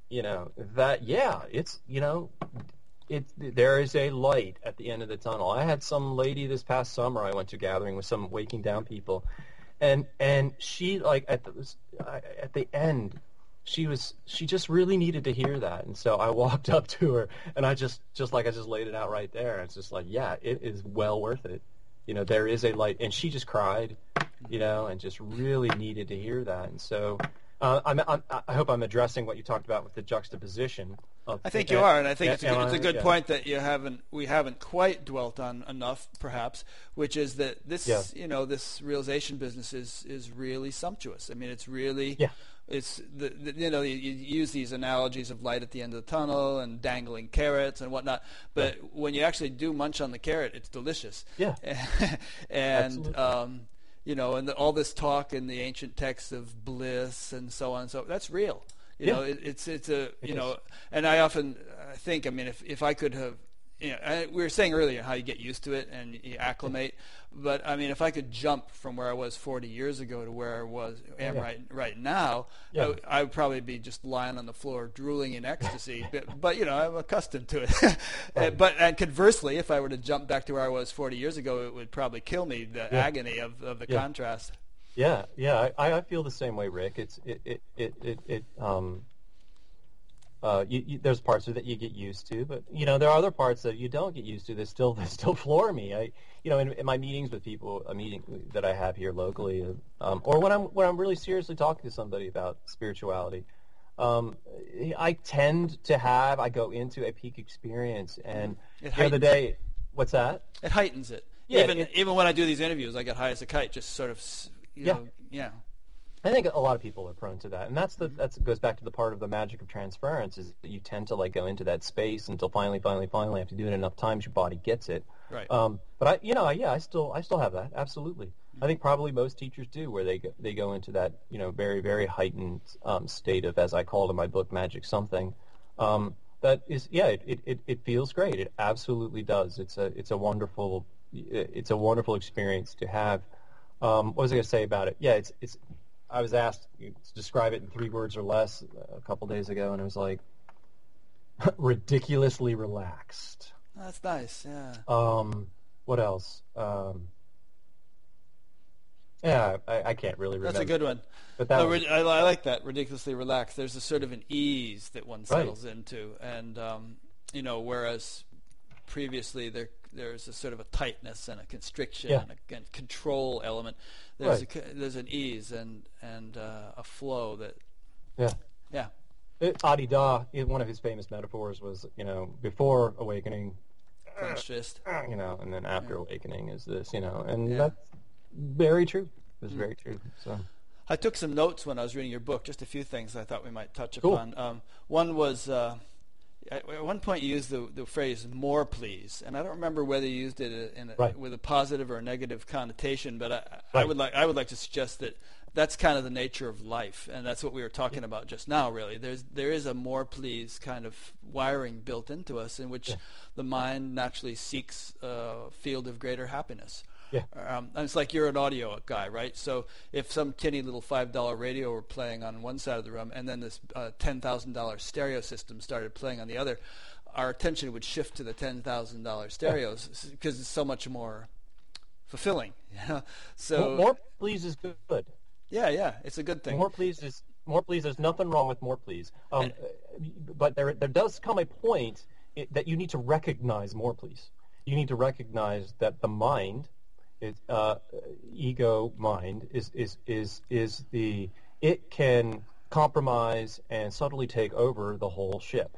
you know, that yeah, it's, you know, it there is a light at the end of the tunnel. I had some lady this past summer I went to gathering with some waking down people and and she like at the at the end she was she just really needed to hear that. And so i walked up to her and i just just like i just laid it out right there. It's just like yeah it is well worth it. You know there is a light. And she just cried you know and just really needed to hear that. And so uh, I'm, I'm, i hope i'm addressing what you talked about with the juxtaposition I think you are, and I think it's a good, it's a good yeah. point that you haven't we haven't quite dwelt on enough, perhaps, which is that this yeah. you know this realization business is is really sumptuous. I mean, it's really yeah it's the, the, you know you, you, use these analogies of light at the end of the tunnel and dangling carrots and whatnot but yeah. when you actually do munch on the carrot it's delicious yeah and um, you know and the, all this talk in the ancient texts of bliss and so on and so that's real you yeah. know it, it's it's a it you is. know and i often uh, think i mean if if i could have you know, I, we were saying earlier how you get used to it and you acclimate. But I mean, if I could jump from where I was 40 years ago to where I was am yeah. right right now, yeah. I, I, would probably be just lying on the floor drooling in ecstasy. but, but, you know, I'm accustomed to it. Uh, right. But and conversely, if I were to jump back to where I was 40 years ago, it would probably kill me. The yeah. agony of, of the contrast. Yeah, yeah, I, I feel the same way, Rick. It's it it it it, it um uh, you, you, there's parts of it that you get used to, but you know there are other parts that you don't get used to that still that still floor me. I, you know, in, in my meetings with people, a meeting that I have here locally, um, or when I'm when I'm really seriously talking to somebody about spirituality, um, I tend to have I go into a peak experience, and the other day, what's that? It heightens it. Yeah, even it, even when I do these interviews, I get high as a kite. Just sort of, you know, yeah, yeah. I think a lot of people are prone to that, and that's the that goes back to the part of the magic of transference is that you tend to like go into that space until finally, finally, finally, after doing it enough times, your body gets it. Right. Um, but I, you know, yeah, I still, I still have that. Absolutely. I think probably most teachers do, where they go, they go into that, you know, very, very heightened um, state of, as I called in my book, magic something. Um, that is, yeah, it, it, it feels great. It absolutely does. It's a, it's a wonderful, it's a wonderful experience to have. Um, what was I going to say about it? Yeah, it's, it's, I was asked to describe it in three words or less a couple days ago, and it was like ridiculously relaxed. That's nice. Yeah. Um, what else? Um, yeah, I, I, can't really remember. That's a good one. But that was, I, I, like that ridiculously relaxed. There's a sort of an ease that one settles right. into, and um, you know, whereas previously there there's a sort of a tightness and a constriction yeah. and a and control element. There's right. a, there's an ease and and uh, a flow that yeah yeah It, Adi Da, one of his famous metaphors was, you know, before awakening, Clenched fist. you know, and then after Yeah. awakening is this, you know, and Yeah. that's very true. It's Mm. very true. So I took some notes when I was reading your book, just a few things I thought we might touch Cool. upon. Um, one was uh, at at one point you used the, the phrase "more please," and I don't remember whether you used it in a, Right. with a positive or a negative connotation, but I, I would like I would like to suggest that that's kind of the nature of life, and that's what we were talking about just now. Really, there's there is a more please kind of wiring built into us, in which Yeah. the mind naturally seeks a field of greater happiness. Yeah. Um, and it's like you're an audio guy, right? So if some tinny little five dollar radio were playing on one side of the room, and then this uh, ten thousand dollar stereo system started playing on the other, our attention would shift to the ten thousand dollar stereos because it's so much more fulfilling. You know? So more, more please is good. yeah, yeah, it's a good thing. More please is more please. There's nothing wrong with more please. Um, but there there does come a point it, that you need to recognize more please. You need to recognize that the mind, is, uh, ego mind, is is is is the it can compromise and subtly take over the whole ship,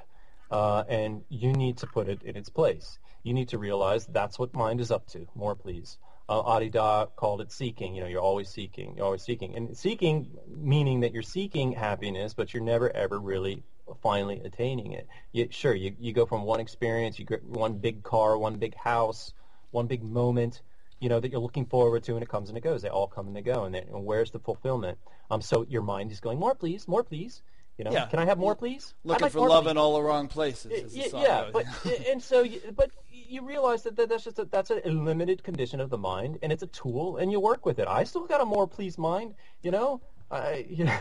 uh, and you need to put it in its place. You need to realize that's what mind is up to. More please uh, Adi Da called it seeking. You know, you're always seeking. You're always seeking, and seeking meaning that you're seeking happiness, but you're never ever really finally attaining it. You, sure, you you go from one experience, you get one big car, one big house, one big moment, you know, that you're looking forward to, and it comes and it goes. They all come and they go, and, and where's the fulfillment? Um, so your mind is going more, please, more, please. You know, Yeah. can I have more, please? Looking like for love please. in all the wrong places. Yeah, but and so, but you realize that that- that's just a, that's a limited condition of the mind, and it's a tool, and you work with it. I still got a more please mind, you know. I, you know,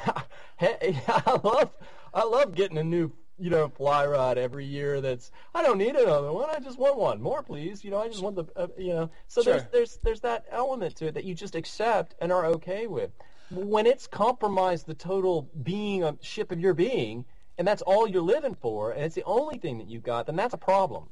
hey, I love, I love getting a new, you know, fly rod every year. That's I don't need another one. I just want one more, please. You know, I just want the, uh, you know. So there's Sure. there's there's that element to it that you just accept and are okay with. When it's compromised the total being a ship of your being, and that's all you're living for, and it's the only thing that you've got, then that's a problem.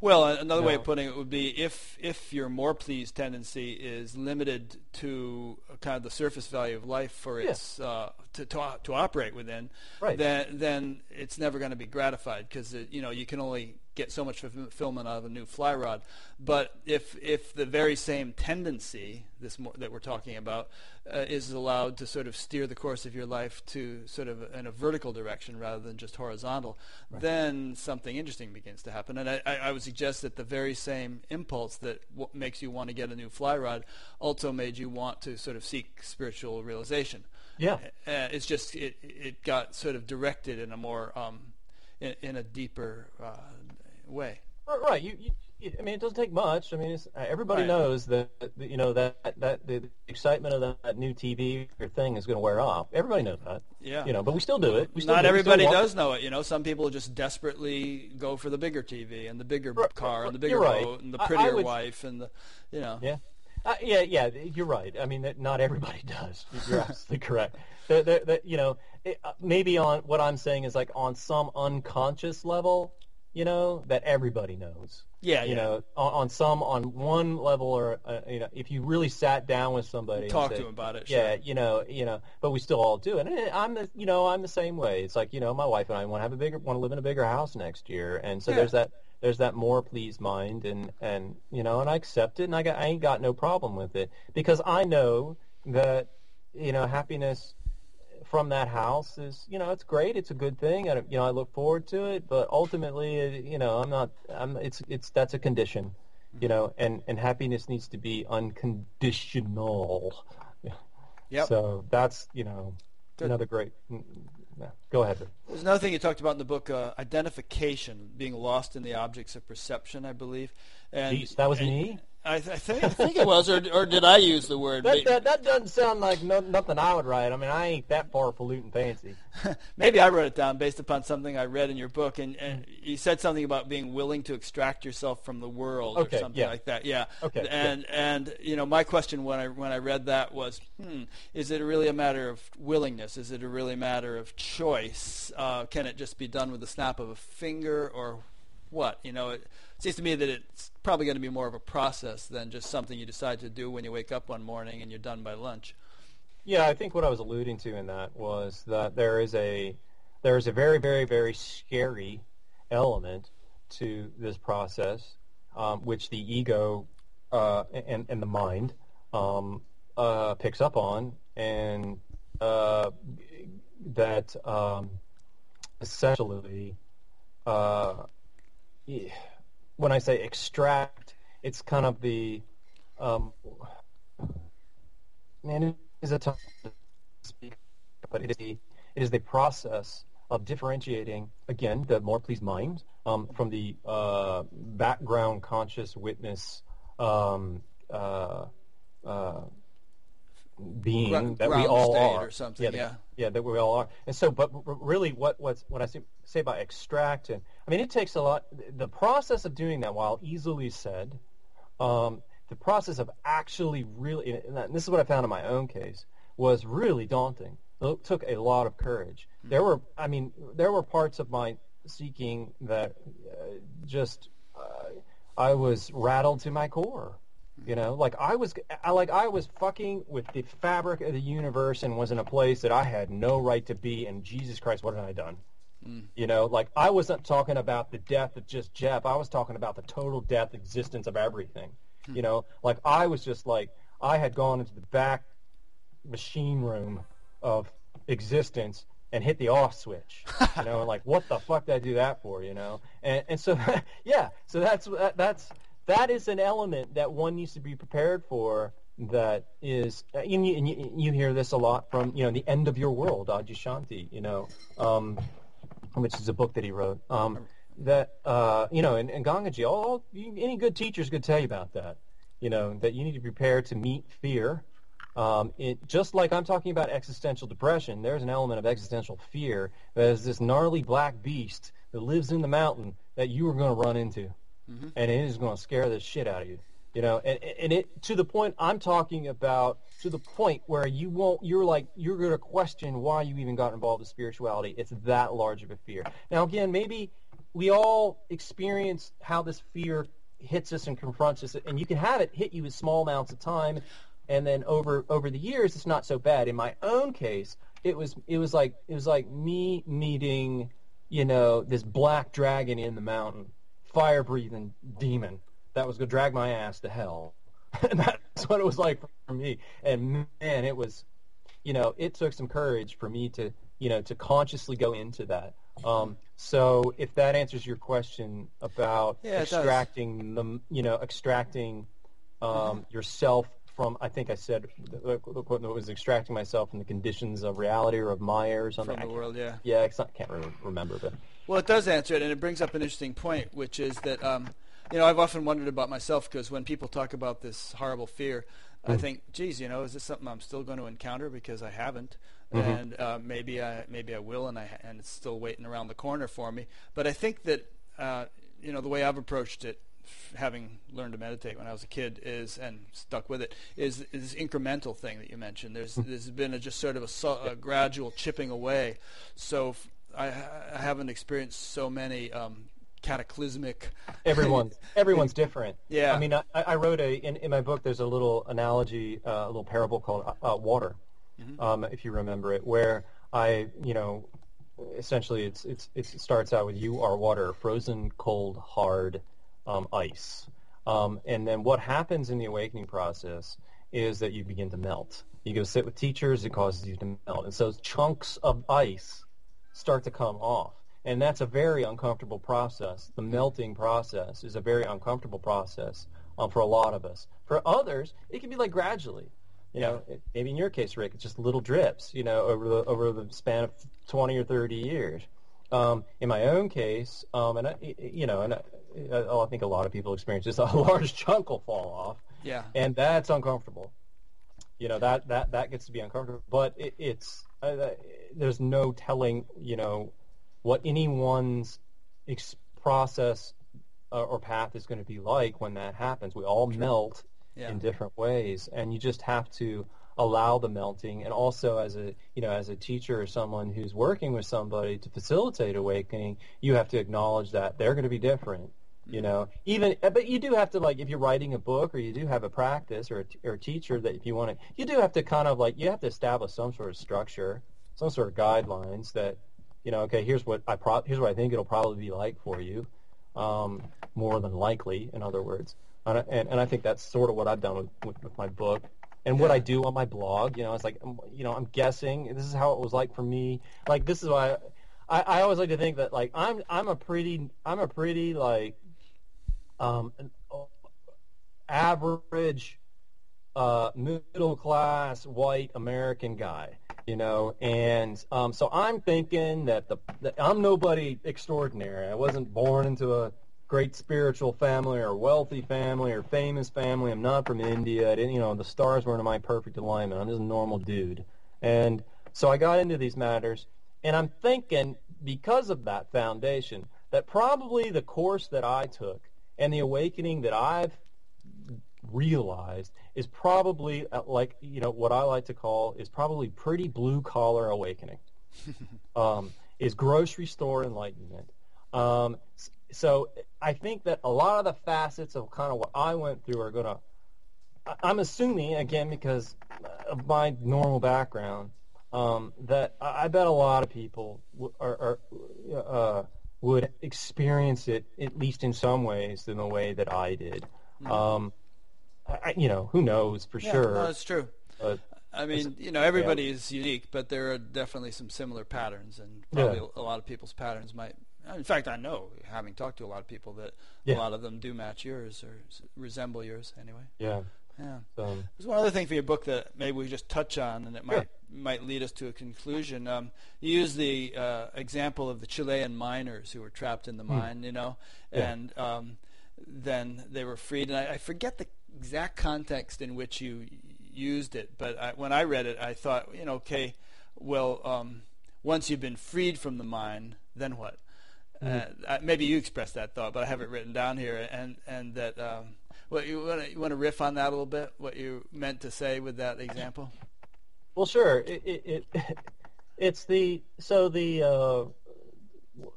Well, another way of putting it would be if if your more pleased tendency is limited to kind of the surface value of life for Yeah. its uh, to, to to operate within, Right. then then it's never going to be gratified because you know you can only get so much fulfillment out of a new fly rod. But if if the very same tendency this more, that we're talking about uh, is allowed to sort of steer the course of your life to sort of in a vertical direction rather than just horizontal, then something interesting begins to happen. And I, I, I would suggest that the very same impulse that w- makes you want to get a new fly rod also made you want to sort of seek spiritual realization. Yeah. Uh, it's just it it got sort of directed in a more um, in, in a deeper uh, way. Right, right. You, you, you- I mean, it doesn't take much. I mean, it's, uh, everybody Right. knows that, you know that that the excitement of that, that new TV or thing is going to wear off. Everybody knows that. Yeah. You know, but we still do it. Still Not do it. Everybody walk- does know it. You know, some people just desperately go for the bigger TV and the bigger Right, car and the bigger right. boat and the prettier would- wife and the, you know. Yeah. Uh, yeah, yeah, you're right. I mean, that not everybody does. You're absolutely correct. The, the, the, you know, it, uh, maybe on what I'm saying is like on some unconscious level, you know, that everybody knows. Yeah, You yeah. know, on, on some, on one level, or uh, you know, if you really sat down with somebody, and Talk said, to them about it. yeah, sure. you know, you know, but we still all do. And I'm the, you know, I'm the same way. It's like, you know, my wife and I want to have a bigger, want to live in a bigger house next year, and so Yeah. there's that, there's that more pleased mind, and and you know, and I accept it, and I got, I ain't got no problem with it because I know that, you know, happiness from that house is, you know, it's great, it's a good thing, and you know, I look forward to it, but ultimately, you know, I'm not, I'm, it's, it's, that's a condition. You know, and, and happiness needs to be unconditional. Yep. So that's you know Good. another great. mm, yeah. Go ahead. There's another thing you talked about in the book, uh, identification, being lost in the objects of perception, I believe. And, Jeez, that was me. I, th- I think I think it was, or or did I use the word? That, that that doesn't sound like no, nothing I would write. I mean, I ain't that far polluting fancy. Maybe I wrote it down based upon something I read in your book, and, and you said something about being willing to extract yourself from the world Okay, or something yeah. like that. Yeah. Okay, yeah. And and you know, my question when I when I read that was, hmm, is it really a matter of willingness? Is it a really matter of choice? Uh, can it just be done with the snap of a finger, or what? You know, it seems to me that it's probably going to be more of a process than just something you decide to do when you wake up one morning and you're done by lunch. Yeah, I think what I was alluding to in that was that there is a there's a very, very, very scary element to this process, um, which the ego uh, and, and the mind um, uh, picks up on, and uh, that um, essentially, uh, when I say extract, it's kind of the um, man it is a tough to speak, but it is the it is the process of differentiating again the more pleased mind um, from the uh, background conscious witness um, uh, uh, being Ground- that we all are or something, Yeah, yeah. yeah, that we all are. And so, but really, what what's what I say, say about extract, and I mean, it takes a lot. The process of doing that, while easily said, um, the process of actually really, and this is what I found in my own case, was really daunting. It took a lot of courage. There were, I mean, there were parts of my seeking that uh, just, uh, I was rattled to my core. You know, like I was, I, like I was fucking with the fabric of the universe and was in a place that I had no right to be. And Jesus Christ, what had I done? Mm. You know, like I wasn't talking about the death of just Jeff. I was talking about the total death existence of everything. Hmm. You know, like I was just like I had gone into the back machine room of existence and hit the off switch. You know, and like what the fuck did I do that for? You know, and and so yeah, so that's that, that's that is an element that one needs to be prepared for. That is, and you, and you, you hear this a lot from you know the end of your world, Adyashanti. You know, um, which is a book that he wrote. Um, that uh, you know, and, and Gangaji, all any good teachers could tell you about that. You know, that you need to prepare to meet fear. Um, it, just like I'm talking about existential depression, there's an element of existential fear. There's this gnarly black beast that lives in the mountain that you are going to run into, Mm-hmm. and it is going to scare the shit out of you. You know, and, and it to the point I'm talking about to the point where you won't. You're like you're going to question why you even got involved with spirituality. It's that large of a fear. Now, again, maybe we all experience how this fear hits us and confronts us, and you can have it hit you in small amounts of time, and then over over the years, it's not so bad. In my own case, it was it was like it was like me meeting, you know, this black dragon in the mountain, fire breathing demon that was going to drag my ass to hell. and that's what it was like for me. And man, it was, you know, it took some courage for me to, you know, to consciously go into that. Um, so if that answers your question about Yeah, does. extracting the, you know, extracting um, yourself from, I think I said, the, the quote was extracting myself from the conditions of reality or of Maya or something. from the world, yeah. Yeah, I can't re- remember, but Well, it does answer it, and it brings up an interesting point, which is that um, you know I've often wondered about myself because when people talk about this horrible fear, I think, geez, you know, is this something I'm still going to encounter because I haven't, and uh, maybe I maybe I will, and I and it's still waiting around the corner for me. But I think that uh, you know the way I've approached it, having learned to meditate when I was a kid, is and stuck with it, is, is this incremental thing that you mentioned. There's there's been a, just sort of a, a gradual chipping away. So f- I, I haven't experienced so many um, cataclysmic. everyone everyone's different. Yeah. i mean i, I wrote a in, in my book there's a little analogy uh, a little parable called uh, uh, water um, if you remember it where i you know essentially it's, it's it starts out with you are water frozen cold hard um, ice. Um, and then what happens in the awakening process is that you begin to melt. You go sit with teachers it causes you to melt. And so chunks of ice start to come off. And that's a very uncomfortable process. The melting process is a very uncomfortable process um, for a lot of us. For others, it can be like gradually. You know, it, maybe in your case, Rick, it's just little drips. You know, over the over the span of twenty or thirty years. Um, in my own case, um, and I, you know, and I, I think a lot of people experience this. A large chunk will fall off, Yeah. and that's uncomfortable. You know that that that gets to be uncomfortable, but it, it's uh, uh, there's no telling. You know what anyone's ex- process uh, or path is going to be like when that happens. We all melt Yeah. in different ways, and you just have to allow the melting. And also, as a you know, as a teacher or someone who's working with somebody to facilitate awakening, you have to acknowledge that they're going to be different. You know, even uh, but you do have to like if you're writing a book or you do have a practice or a, t- or a teacher that if you want to, you do have to kind of like you have to establish some sort of structure, some sort of guidelines that you know, okay, here's what I pro- here's what I think it'll probably be like for you, um, more than likely, in other words. And, and, and I think that's sort of what I've done with, with, with my book and what I do on my blog. You know, it's like, um, you know, I'm guessing this is how it was like for me. Like this is why I, I always like to think that like I'm I'm a pretty I'm a pretty like um average uh, middle class white American guy, you know, and um, so I'm thinking that the that I'm nobody extraordinary. I wasn't born into a great spiritual family or wealthy family or famous family. I'm not from India. I didn't, you know, the stars weren't in my perfect alignment. I'm just a normal dude, and so I got into these matters, and I'm thinking because of that foundation that probably the course that I took and the awakening that I've realized is probably uh, like you know what I like to call is probably pretty blue collar awakening. um, is grocery store enlightenment. Um, so I think that a lot of the facets of kind of what I went through are going to. I'm assuming again because of my normal background um, that I bet a lot of people are, are uh, would experience it at least in some ways in the way that I did. Mm-hmm. Um, I, you know, who knows for yeah, sure. No, it's true. But I mean, you know, everybody yeah. is unique, but there are definitely some similar patterns, and probably yeah. a lot of people's patterns might. In fact, I know, having talked to a lot of people, that a lot of them do match yours or resemble yours anyway. Yeah. Yeah. Um, There's one other thing for your book that maybe we just touch on, and it might might lead us to a conclusion. Um, you use the uh, example of the Chilean miners who were trapped in the hmm. mine, you know, and um, then they were freed. And I, I forget the exact context in which you used it, but I, when I read it, I thought, you know, okay, well, um, once you've been freed from the mine, then what? Mm-hmm. Uh, maybe you expressed that thought, but I have it written down here, and and that. What you want to you want to riff on that a little bit? What you meant to say with that example? Well, sure. It, it, it it's the so the uh,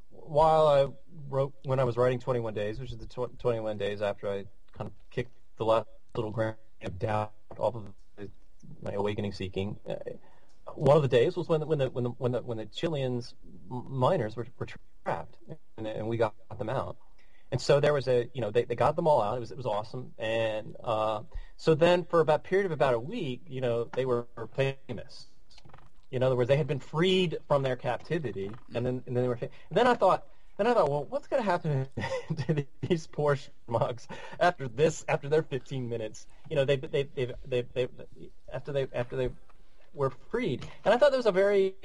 while I wrote when I was writing 21 Days, which is the tw- 21 days after I kind of kicked the last little grain of doubt off of my awakening seeking. Uh, one of the days was when the, when the when the when the when the Chileans miners were, were trapped, and, and we got them out. And so there was a, you know, they, they got them all out. It was it was awesome. And uh, so then for about a period of about a week, you know, they were famous. In other words, they had been freed from their captivity, and then and then they were. And then I thought, then I thought, well, what's going to happen to these poor schmucks after this? After their 15 minutes, you know, they they they they they after they after they were freed, and I thought that was a very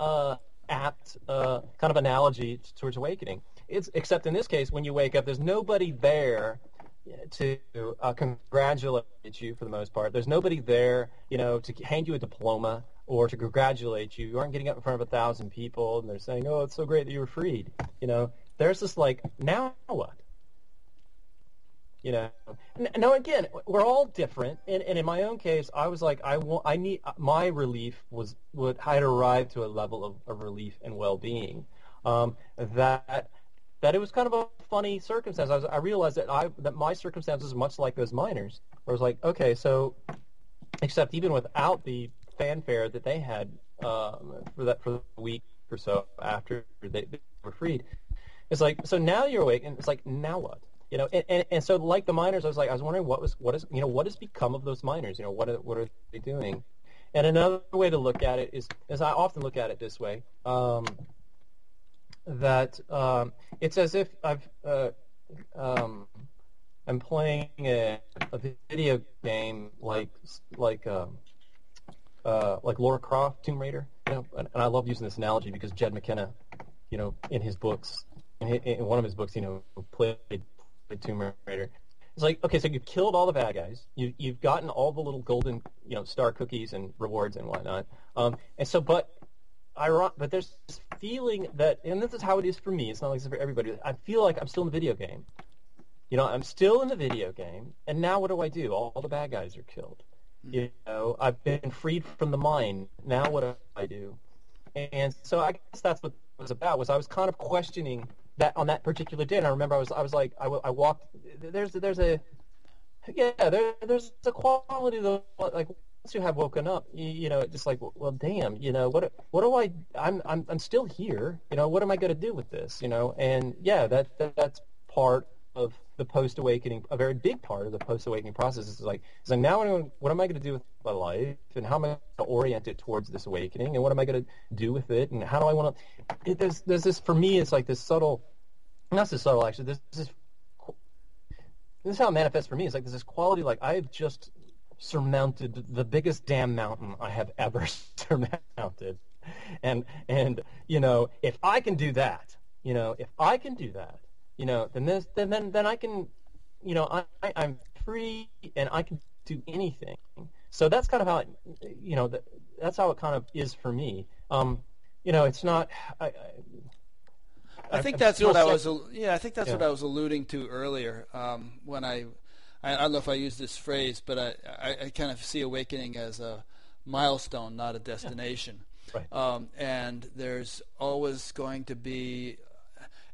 uh, apt uh, kind of analogy towards awakening. It's except in this case, when you wake up, there's nobody there to uh, congratulate you for the most part. There's nobody there, you know, to hand you a diploma or to congratulate you. You aren't getting up in front of a thousand people and they're saying, "Oh, it's so great that you were freed." You know, there's this like, now what? You know, now again, we're all different, and, and in my own case, I was like, I want, I need my relief was would had arrived to a level of, of relief and well-being um, that that it was kind of a funny circumstance. I, was, I realized that I that my circumstances was much like those miners. I was like, okay, so except even without the fanfare that they had um, for that for the week or so after they, they were freed, it's like so now you're awake, and it's like now what? You know, and, and, and so like the miners, I was like, I was wondering what was what is you know what has become of those miners? You know, what are, what are they doing? And another way to look at it is, as I often look at it this way. Um, that um, it's as if I've uh, um, I'm playing a, a, video game like like uh, uh, like Lara Croft Tomb Raider, you know, and, and, I love using this analogy because Jed McKenna, you know, in his books, in, in one of his books, you know, played, played Tomb Raider. It's like okay, so you've killed all the bad guys. You you've gotten all the little golden you know star cookies and rewards and whatnot. Um, and so, but I but there's this feeling that, and this is how it is for me. It's not like it's for everybody. I feel like I'm still in the video game. You know, I'm still in the video game, and now what do I do? All, all the bad guys are killed. Mm-hmm. You know, I've been freed from the mine. Now what do I do? And so I guess that's what it was about. Was I was kind of questioning that on that particular day. And I remember I was I was like I, I walked. There's there's a yeah there, there's a quality though like you have woken up, you, you know, it's just like, well, damn, you know, what what do I? I'm I'm I'm still here. You know, what am I going to do with this? You know, and yeah, that, that that's part of the post awakening. A very big part of the post awakening process is like, it's like now, what, what am I going to do with my life, and how am I going to orient it towards this awakening, and what am I going to do with it, and how do I want to? There's there's this for me, it's like this subtle, not so subtle actually. This this this is how it manifests for me. It's like there's this quality, like I've just surmounted the biggest damn mountain I have ever surmounted. And and you know, if I can do that, you know, if I can do that, you know, then this then then, then I can you know, I, I'm free and I can do anything. So that's kind of how it, you know, that, that's how it kind of is for me. Um, you know, it's not. I, I, I think that's what I was. Yeah, I think that's yeah. what I was alluding to earlier um, when I I, I don't know if I use this phrase, but I, I, I, kind of see awakening as a milestone, not a destination. Right. Um, and there's always going to be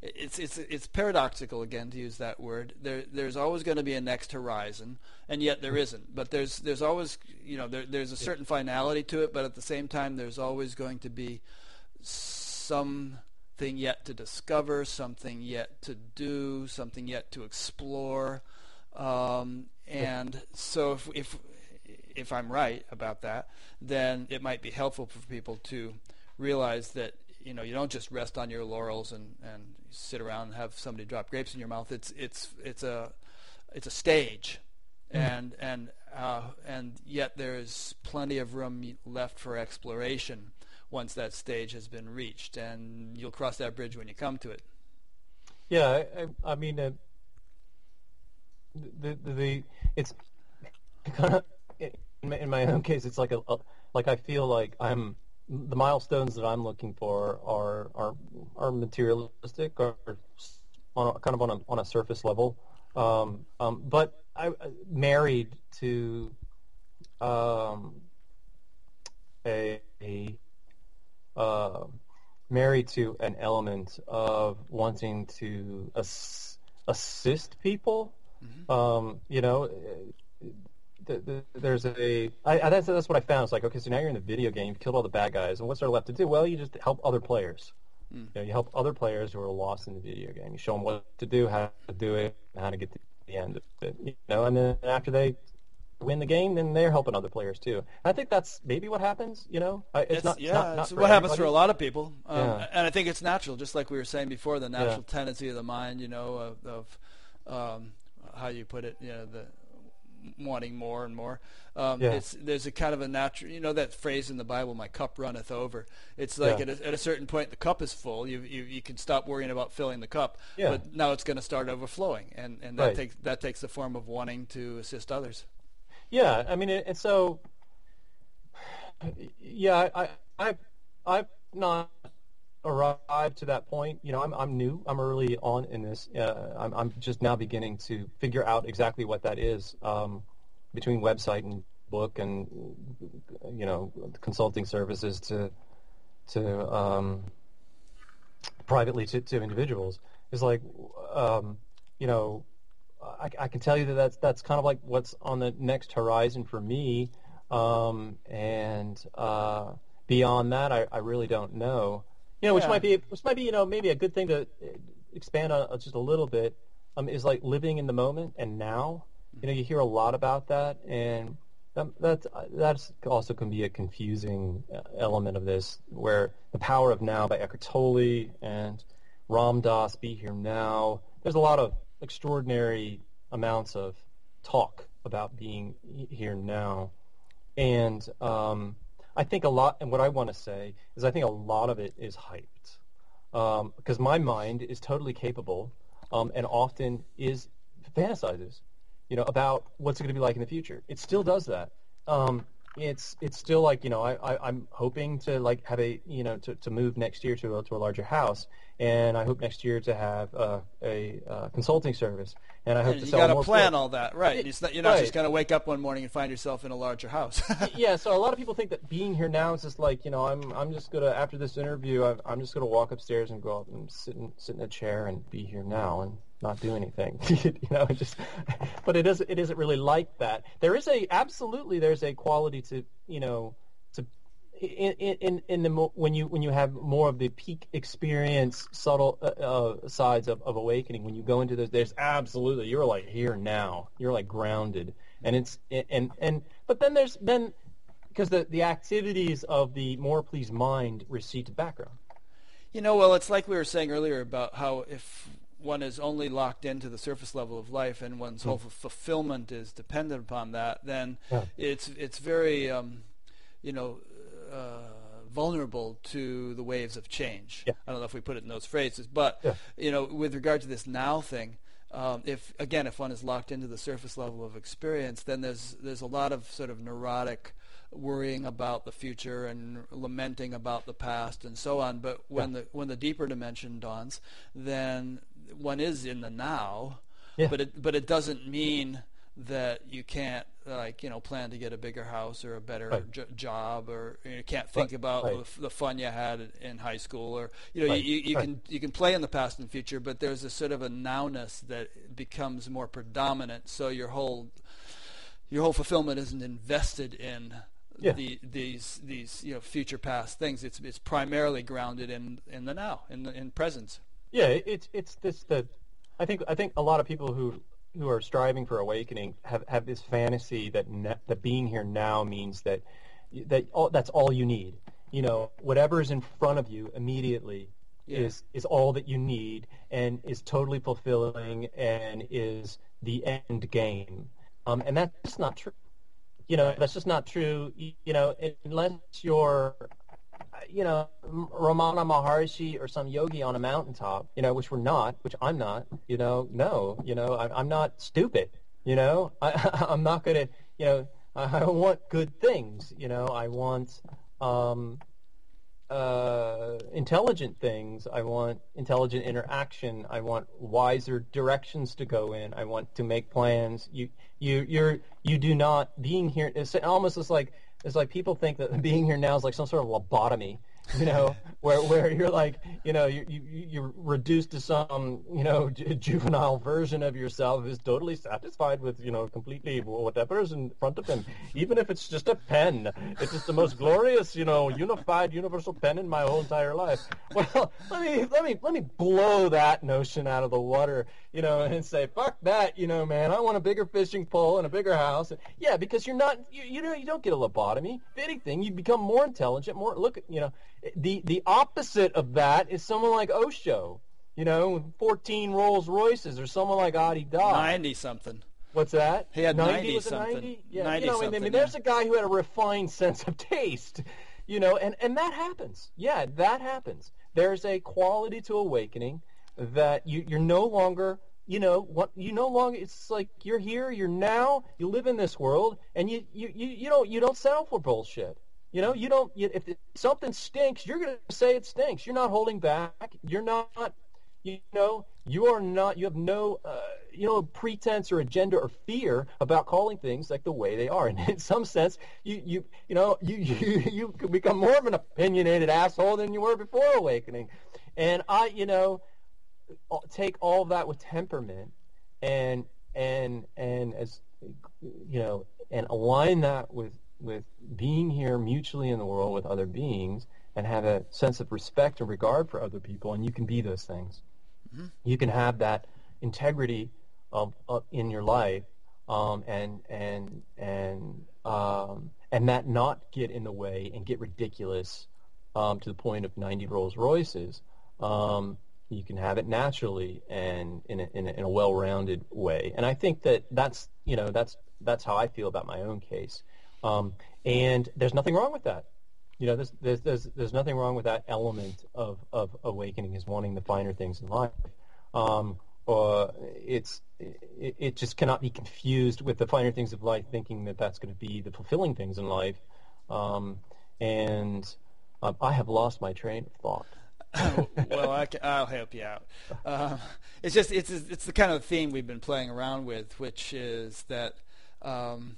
it's it's it's paradoxical again to use that word. There there's always going to be a next horizon, and yet there isn't. But there's there's always you know there, there's a certain finality to it, but at the same time there's always going to be something yet to discover, something yet to do, something yet to explore. Um, and so if, if if I'm right about that, then it might be helpful for people to realize that you know you don't just rest on your laurels and, and sit around and have somebody drop grapes in your mouth. It's it's it's a it's a stage, mm. and and uh, and yet there is plenty of room left for exploration once that stage has been reached, and you'll cross that bridge when you come to it. Yeah, I, I mean, uh, the, the, the it's kind of in my own case, it's like a, a like I feel like I'm the milestones that I'm looking for are are are materialistic or on a, kind of on a on a surface level. Um, um, but I married to um, a, a uh, married to an element of wanting to ass- assist people Mm-hmm. Um, you know, the, the, there's a I, I, that's that's what I found. It's like okay, so now you're in the video game, you've killed all the bad guys, and what's there left to do? Well, you just help other players. Mm. You, know, you help other players who are lost in the video game. You show them what to do, how to do it, how to get to the end of it. You know, and then after they win the game, then they're helping other players too. I think that's maybe what happens. You know, it's, it's not. Yeah, not, not it's what happens for a lot of people, um, yeah. and I think it's natural. Just like we were saying before, the natural yeah. tendency of the mind, you know, of, of um, how you put it, you know, the wanting more and more. Um, yeah. It's there's a kind of a natural, you know, that phrase in the Bible, "My cup runneth over." It's like yeah. at, a, at a certain point, the cup is full. You you, you can stop worrying about filling the cup, yeah. but now it's going to start overflowing, and and that right. takes that takes the form of wanting to assist others. Yeah, I mean, and so, yeah, I I I've not arrived to that point. You know, I'm I'm new. I'm early on in this. Uh, I'm I'm just now beginning to figure out exactly what that is um, between website and book and you know consulting services to to um, privately to, to individuals It's like um, you know I, I can tell you that that's that's kind of like what's on the next horizon for me um, and uh, beyond that I, I really don't know you know, which yeah. might be which might be you know maybe a good thing to expand on just a little bit. Um, is like living in the moment and now. You know, you hear a lot about that, and that, that's that's also can be a confusing uh, element of this, where the power of now by Eckhart Tolle and Ram Dass, Be Here Now. There's a lot of extraordinary amounts of talk about being here now, and um, I think a lot, and what I want to say is I think a lot of it is hyped. Um, because my mind is totally capable um, and often is fantasizes, you know, about what's it going to be like in the future. It still does that. Um, it's it's still like you know I, I I'm hoping to like have a you know to, to move next year to a, to a larger house. And I hope next year to have uh, a uh, consulting service. And I hope to you sell got to plan books. all that right. It's not, you're not right. just going to wake up one morning and find yourself in a larger house. Yeah so a lot of people think that being here now is just like you know I'm I'm just gonna after this interview I'm, I'm just gonna walk upstairs and go up and sit in sit in a chair and be here now. And not do anything. you know, just. But it is. It isn't really like that. There is a absolutely. There's a quality to you know to in in in the when you when you have more of the peak experience subtle uh, uh, sides of, of awakening when you go into those there's absolutely you're like here now you're like grounded and it's and and but then there's then because the the activities of the more pleased mind recede to background you know well it's like we were saying earlier about how if one is only locked into the surface level of life and one's whole fulfillment is dependent upon that then yeah. it's it's very um, you know uh, vulnerable to the waves of change. Yeah. I don't know if we put it in those phrases, but yeah. you know, with regard to this now thing, um, if again, if one is locked into the surface level of experience, then there's there's a lot of sort of neurotic worrying about the future and lamenting about the past and so on. But when yeah. the when the deeper dimension dawns, then one is in the now. Yeah. But it but it doesn't mean that you can't like you know plan to get a bigger house or a better right. j- job or you can't think right. about right. the, the, fun you had in high school or you know you, you, you can you can play in the past and future but there's a sort of a nowness that becomes more predominant so your whole your whole fulfillment isn't invested in yeah. the, these these you know future past things it's it's primarily grounded in in the now in the, in presence yeah it's it's this the I think I think a lot of people who who are striving for awakening have, have this fantasy that ne- that being here now means that that all, that's all you need. You know, whatever is in front of you immediately yeah. is is all that you need and is totally fulfilling and is the end game. Um, and that's not true. You know, that's just not true. You know, unless you're you know, Ramana Maharshi or some yogi on a mountaintop, you know, which we're not, which I'm not, you know, no, you know, I, I'm not stupid, you know, I, I'm not going to, you know, I, I want good things, you know, I want um, uh, intelligent things. I want intelligent interaction. I want wiser directions to go in. I want to make plans. You, you, you're, you do not being here. It's almost as like it's like people think that being here now is like some sort of lobotomy, you know, where where you're like, you know, you, you you're reduced to some, you know, juvenile version of yourself who's totally satisfied with, you know, completely whatever is in front of him, even if it's just a pen. It's just the most glorious, you know, unified universal pen in my whole entire life. Well, let me let me let me blow that notion out of the water, you know, and say, fuck that, you know, man. I want a bigger fishing pole and a bigger house. Yeah, because you're not, you, you know, you don't get a lobotomy. If anything, you become more intelligent, more look, you know the the opposite of that is someone like Osho, you know, 14 Rolls Royces, or someone like Adi Da. 90 something. What's that? He had 90, 90 something. 90? Yeah, 90 you know, something, I mean, yeah. there's a guy who had a refined sense of taste, you know, and, and that happens. Yeah, that happens. There's a quality to awakening that you, you're no longer, you know, what you no longer. It's like you're here, you're now, you live in this world, and you you you, you don't you don't settle for bullshit. You know, you don't. You, if something stinks, you're going to say it stinks. You're not holding back. You're not. You know, you are not. You have no, uh, you know, pretense or agenda or fear about calling things like the way they are. And in some sense, you you you know you you you become more of an opinionated asshole than you were before awakening. And I, you know, take all that with temperament and and and as you know and align that with with being here mutually in the world with other beings and have a sense of respect and regard for other people, and you can be those things. Mm-hmm. You can have that integrity of, of in your life, um, and and and um, and that not get in the way and get ridiculous um, to the point of 90 Rolls Royces. You can have it naturally and in a, in a, in a well-rounded way. And I think that that's you know that's that's how I feel about my own case. Um, and there's nothing wrong with that. You know, there's, there's, there's, there's nothing wrong with that element of, of awakening is wanting the finer things in life. Um, uh, it's, it, it just cannot be confused with the finer things of life, thinking that that's going to be the fulfilling things in life. Um, and um, I have lost my train of thought. well, I will help you out. Uh, it's just it's it's the kind of theme we've been playing around with, which is that um,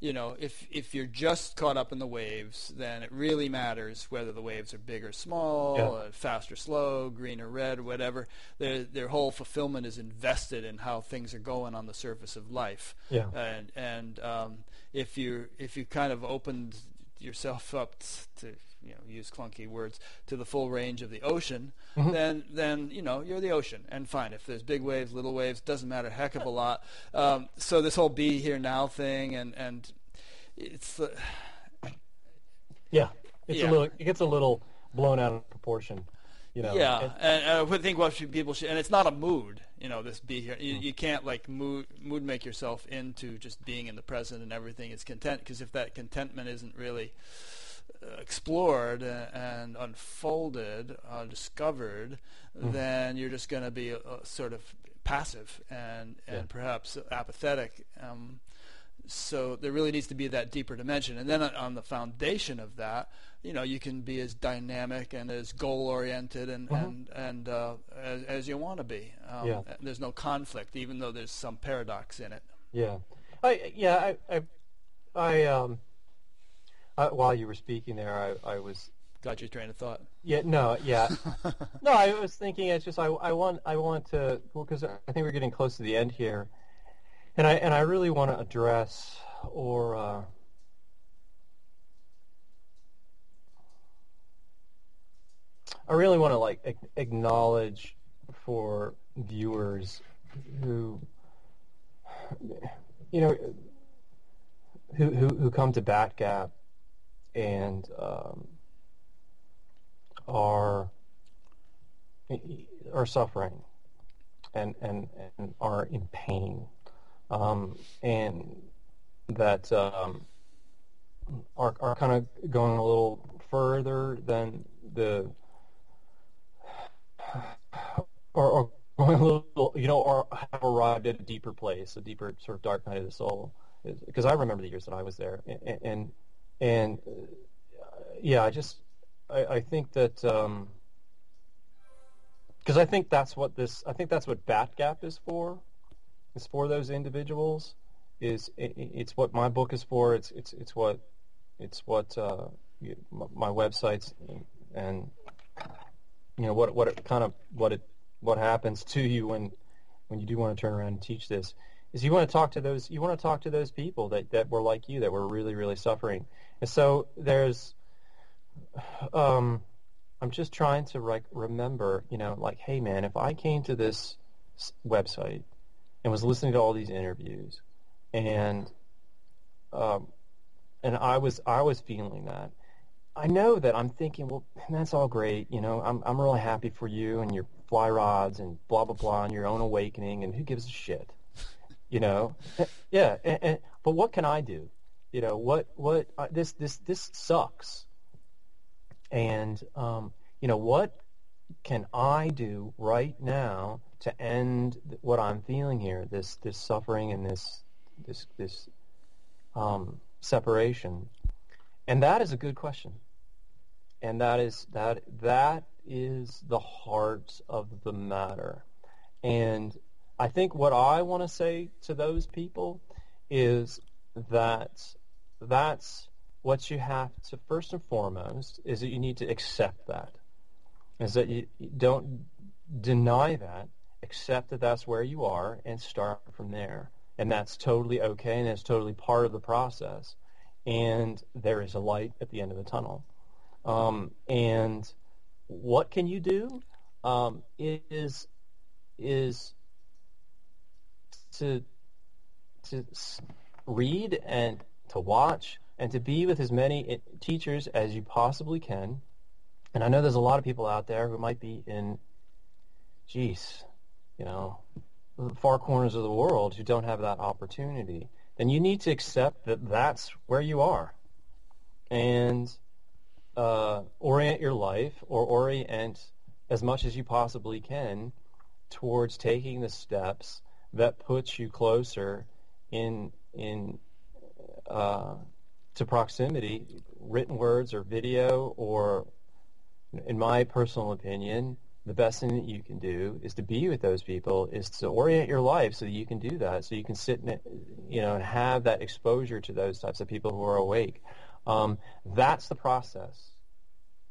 you know, if if you're just caught up in the waves, then it really matters whether the waves are big or small, Yeah. uh, fast or slow, green or red, whatever. Their their whole fulfillment is invested in how things are going on the surface of life. Yeah. And and um, if you if you kind of opened yourself up to you know use clunky words to the full range of the ocean, Mm-hmm. then then you know you're the ocean and fine. If there's big waves, little waves, doesn't matter a heck of a lot. Um, so this whole be here now thing and and it's uh, Yeah. It's Yeah. a little. It gets a little blown out of proportion. You know. yeah, It- and, and I would think what should, people should, and it's not a mood, you know, this be here. You, you can't like mood mood make yourself into just being in the present and everything is content because if that contentment isn't really explored and unfolded, uh, discovered, then you're just going to be uh, sort of passive and and Yeah. perhaps apathetic. Um, so there really needs to be that deeper dimension and then on- the foundation of that you know you can be as dynamic and as goal oriented and and and uh, as, as you want to be um, Yeah. there's no conflict even though there's some paradox in it Yeah, I yeah I I, I um I, while you were speaking there, I I was got your train of thought yeah no yeah no I was thinking it's just I I want I want to because I think we're getting close to the end here, and I and I really want to address or. Uh, I really want to like ac- acknowledge for viewers who you know who who, who come to BatGap and um, are are suffering and and and are in pain um, and that um, are are kind of going a little further than the or, going a little, you know, or have arrived at a deeper place, a deeper sort of dark night of the soul. Because I remember the years that I was there, and and, and uh, yeah, I just I, I think that because I think that's what this I think that's what BatGap is for. It's for those individuals. Is it, it's what my book is for. It's it's it's what it's what uh, my websites and you know what what it kind of what it what happens to you when when you do want to turn around and teach this is you want to talk to those you want to talk to those people that that were like you that were really really suffering and so there's um I'm just trying to like remember you know like hey man if I came to this website and was listening to all these interviews and um and I was I was feeling that I know that I'm thinking, well, that's all great. You know, I'm I'm really happy for you and your fly rods and blah blah blah and your own awakening and who gives a shit, you know? yeah. And, and, but what can I do? You know, what what uh, this this this sucks. And um, you know, what can I do right now to end what I'm feeling here? This this suffering and this this this um, separation. And that is a good question. And that is that that is the heart of the matter. And I think what I want to say to those people is that that's what you have to first and foremost is that you need to accept that. Is that you don't deny that, accept that that's where you are and start from there. And that's totally okay and it's totally part of the process and there is a light at the end of the tunnel. Um, and what can you do? Um, is is to to read and to watch and to be with as many teachers as you possibly can. And I know there's a lot of people out there who might be in, geez, you know, far corners of the world who don't have that opportunity then you need to accept that that's where you are and uh, orient your life or orient as much as you possibly can towards taking the steps that puts you closer in in uh, to proximity, written words or video, or in my personal opinion, the best thing that you can do is to be with those people, is to orient your life so that you can do that, so you can sit and you know and have that exposure to those types of people who are awake. Um, that's the process.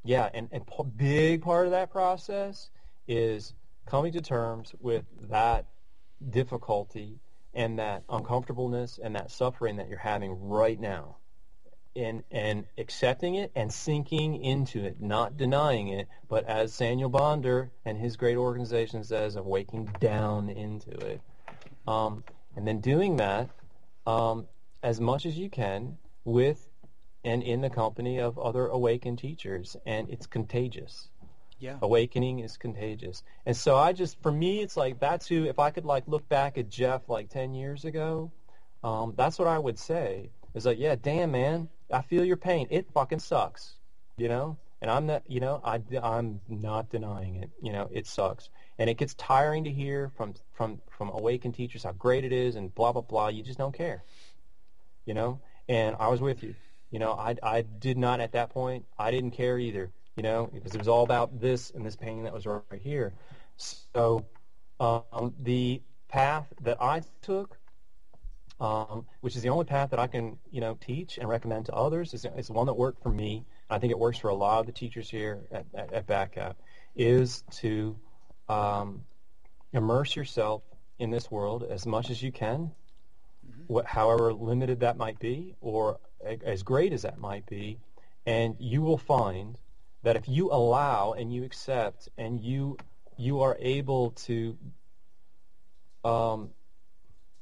Yeah, and and big part of that process is coming to terms with that difficulty and that uncomfortableness and that suffering that you're having right now and and accepting it and sinking into it, not denying it, but as Saniel Bonder and his great organization says, of waking down into it. Um, and then doing that um, as much as you can with and in the company of other awakened teachers, and it's contagious. Yeah. Awakening is contagious. And so I just, for me, it's like that's who, if I could like look back at Jeff like 10 years ago, um, that's what I would say. Is like, yeah, damn, man, I feel your pain. It fucking sucks, you know? And I'm not, you know, I, I'm not denying it. You know, it sucks. And it gets tiring to hear from, from, from awakened teachers how great it is and blah, blah, blah. You just don't care, you know? And I was with you. You know, I, I did not at that point, I didn't care either you know, because it was all about this and this pain that was right here. So um, the path that I took, um, which is the only path that I can, you know, teach and recommend to others, is, is the one that worked for me. I think it works for a lot of the teachers here at, at, at BatGap, is to um, immerse yourself in this world as much as you can, mm-hmm. wh- however limited that might be, or a- as great as that might be, and you will find – that if you allow and you accept and you you are able to um,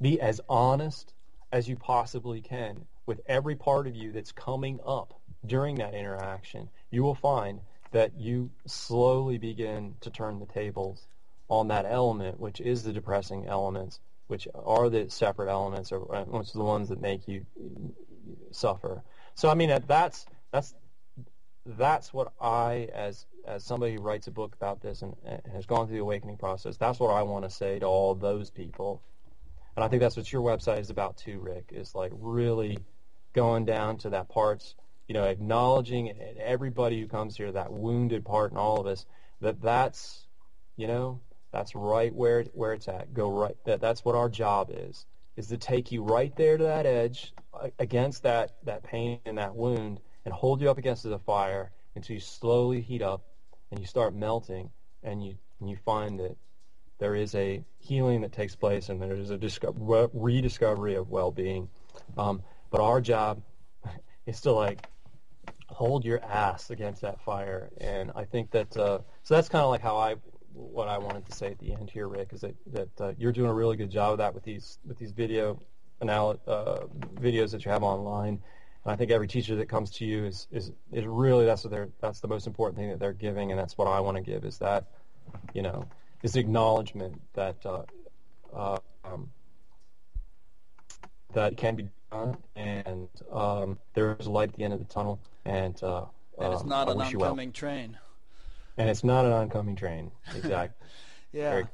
be as honest as you possibly can with every part of you that's coming up during that interaction, you will find that you slowly begin to turn the tables on that element, which is the depressing elements, which are the separate elements, or which are the ones that make you suffer. So I mean, that's that's that's what I, as as somebody who writes a book about this and, and has gone through the awakening process, that's what I want to say to all those people. And I think that's what your website is about too, Rick, is like really going down to that parts, you know, acknowledging everybody who comes here, that wounded part in all of us, that that's, you know, that's right where where it's at. Go right. That that's what our job is, is to take you right there to that edge against that that pain and that wound and hold you up against the fire until you slowly heat up and you start melting and you and you find that there is a healing that takes place and there is a disco- rediscovery of well-being. Um, but our job is to like hold your ass against that fire, and I think that uh, so that's kind of like how I what I wanted to say at the end here, Rick, is that that uh, you're doing a really good job of that with these with these video anal- uh, videos that you have online. I think every teacher that comes to you is, is, is really that's what they're that's the most important thing that they're giving, and that's what I want to give is that, you know, is acknowledgement that uh, uh, um, that can be done, and um, there is light at the end of the tunnel, and uh, and it's um, not an oncoming well. train. And it's not an oncoming train. Exactly. yeah. Very,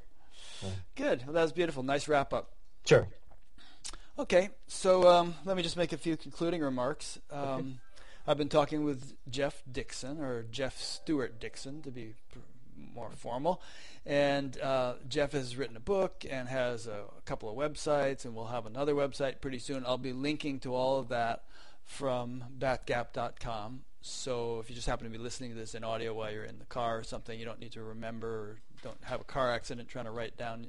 Good. Well, that was beautiful. Nice wrap up. Sure. Okay, so um, let me just make a few concluding remarks. Um, okay. I've been talking with Jeff Dixon, or Jeff Stewart Dixon, to be more formal. And uh, Jeff has written a book and has a, a, couple of websites, and we'll have another website pretty soon. I'll be linking to all of that from batgap.com. So if you just happen to be listening to this in audio while you're in the car or something, you don't need to remember or don't have a car accident trying to write down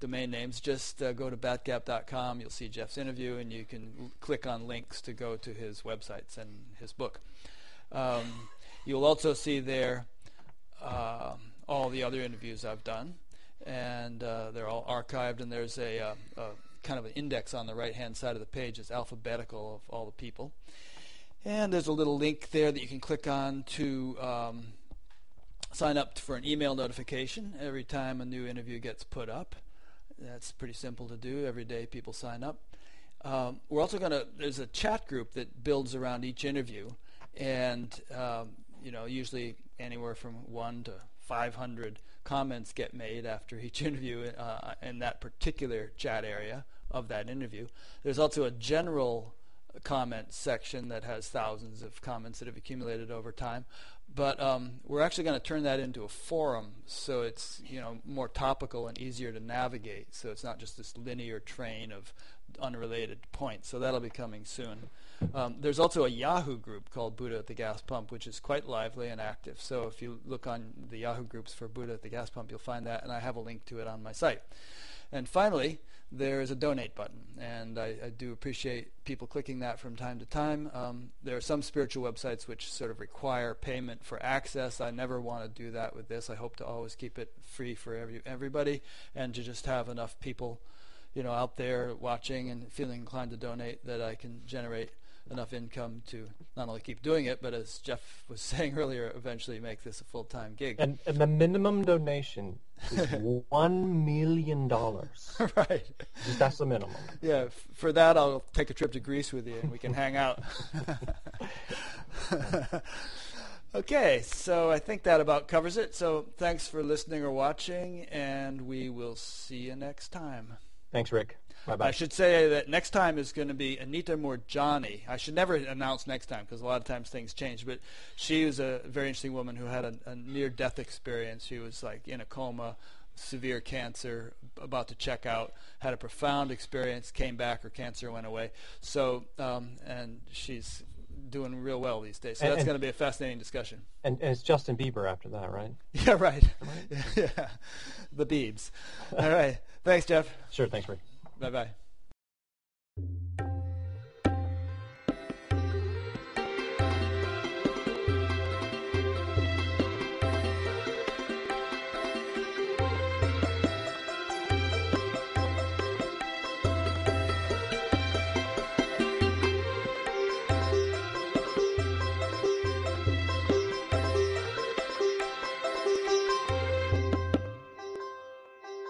domain names, just uh, go to batgap.com. You'll see Jeff's interview, and you can l- click on links to go to his websites and his book. Um, you'll also see there uh, all the other interviews I've done, and uh, they're all archived. And there's a, uh, a, kind of an index on the right-hand side of the page. It's alphabetical of all the people. And there's a little link there that you can click on to um, sign up for an email notification every time a new interview gets put up. That's pretty simple to do. Every day people sign up. Um, we're also going to, there's a chat group that builds around each interview. And, um, you know, usually anywhere from one to 500 comments get made after each interview uh, in that particular chat area of that interview. There's also a general comment section that has thousands of comments that have accumulated over time. But um, we're actually going to turn that into a forum, so it's you know more topical and easier to navigate. So it's not just this linear train of unrelated points. So that'll be coming soon. Um, there's also a Yahoo group called Buddha at the Gas Pump, which is quite lively and active. So if you look on the Yahoo groups for Buddha at the Gas Pump, you'll find that, and I have a link to it on my site. And finally, there is a donate button, and I, I, do appreciate people clicking that from time to time. Um, there are some spiritual websites which sort of require payment for access. I never want to do that with this. I hope to always keep it free for every, everybody, and to just have enough people, you know, out there watching and feeling inclined to donate that I can generate enough income to not only keep doing it, but as Jeff was saying earlier, eventually make this a full-time gig. And, and the minimum donation is one million dollars. right. Just that's the minimum. Yeah. F- for that, I'll take a trip to Greece with you, and we can hang out. okay, so I think that about covers it. So thanks for listening or watching, and we will see you next time. Thanks, Rick. Bye-bye. I should say that next time is going to be Anita Moorjani. I should never announce next time because a lot of times things change. But she was a very interesting woman who had a, a near-death experience. She was like in a coma, severe cancer, about to check out, had a profound experience, came back, her cancer went away. So, um, and she's doing real well these days. So and, that's going to be a fascinating discussion. And, and, it's Justin Bieber after that, right? Yeah, right. right? yeah, the Biebs. All right. Thanks, Jeff. Sure. Thanks, Rick. Bye bye.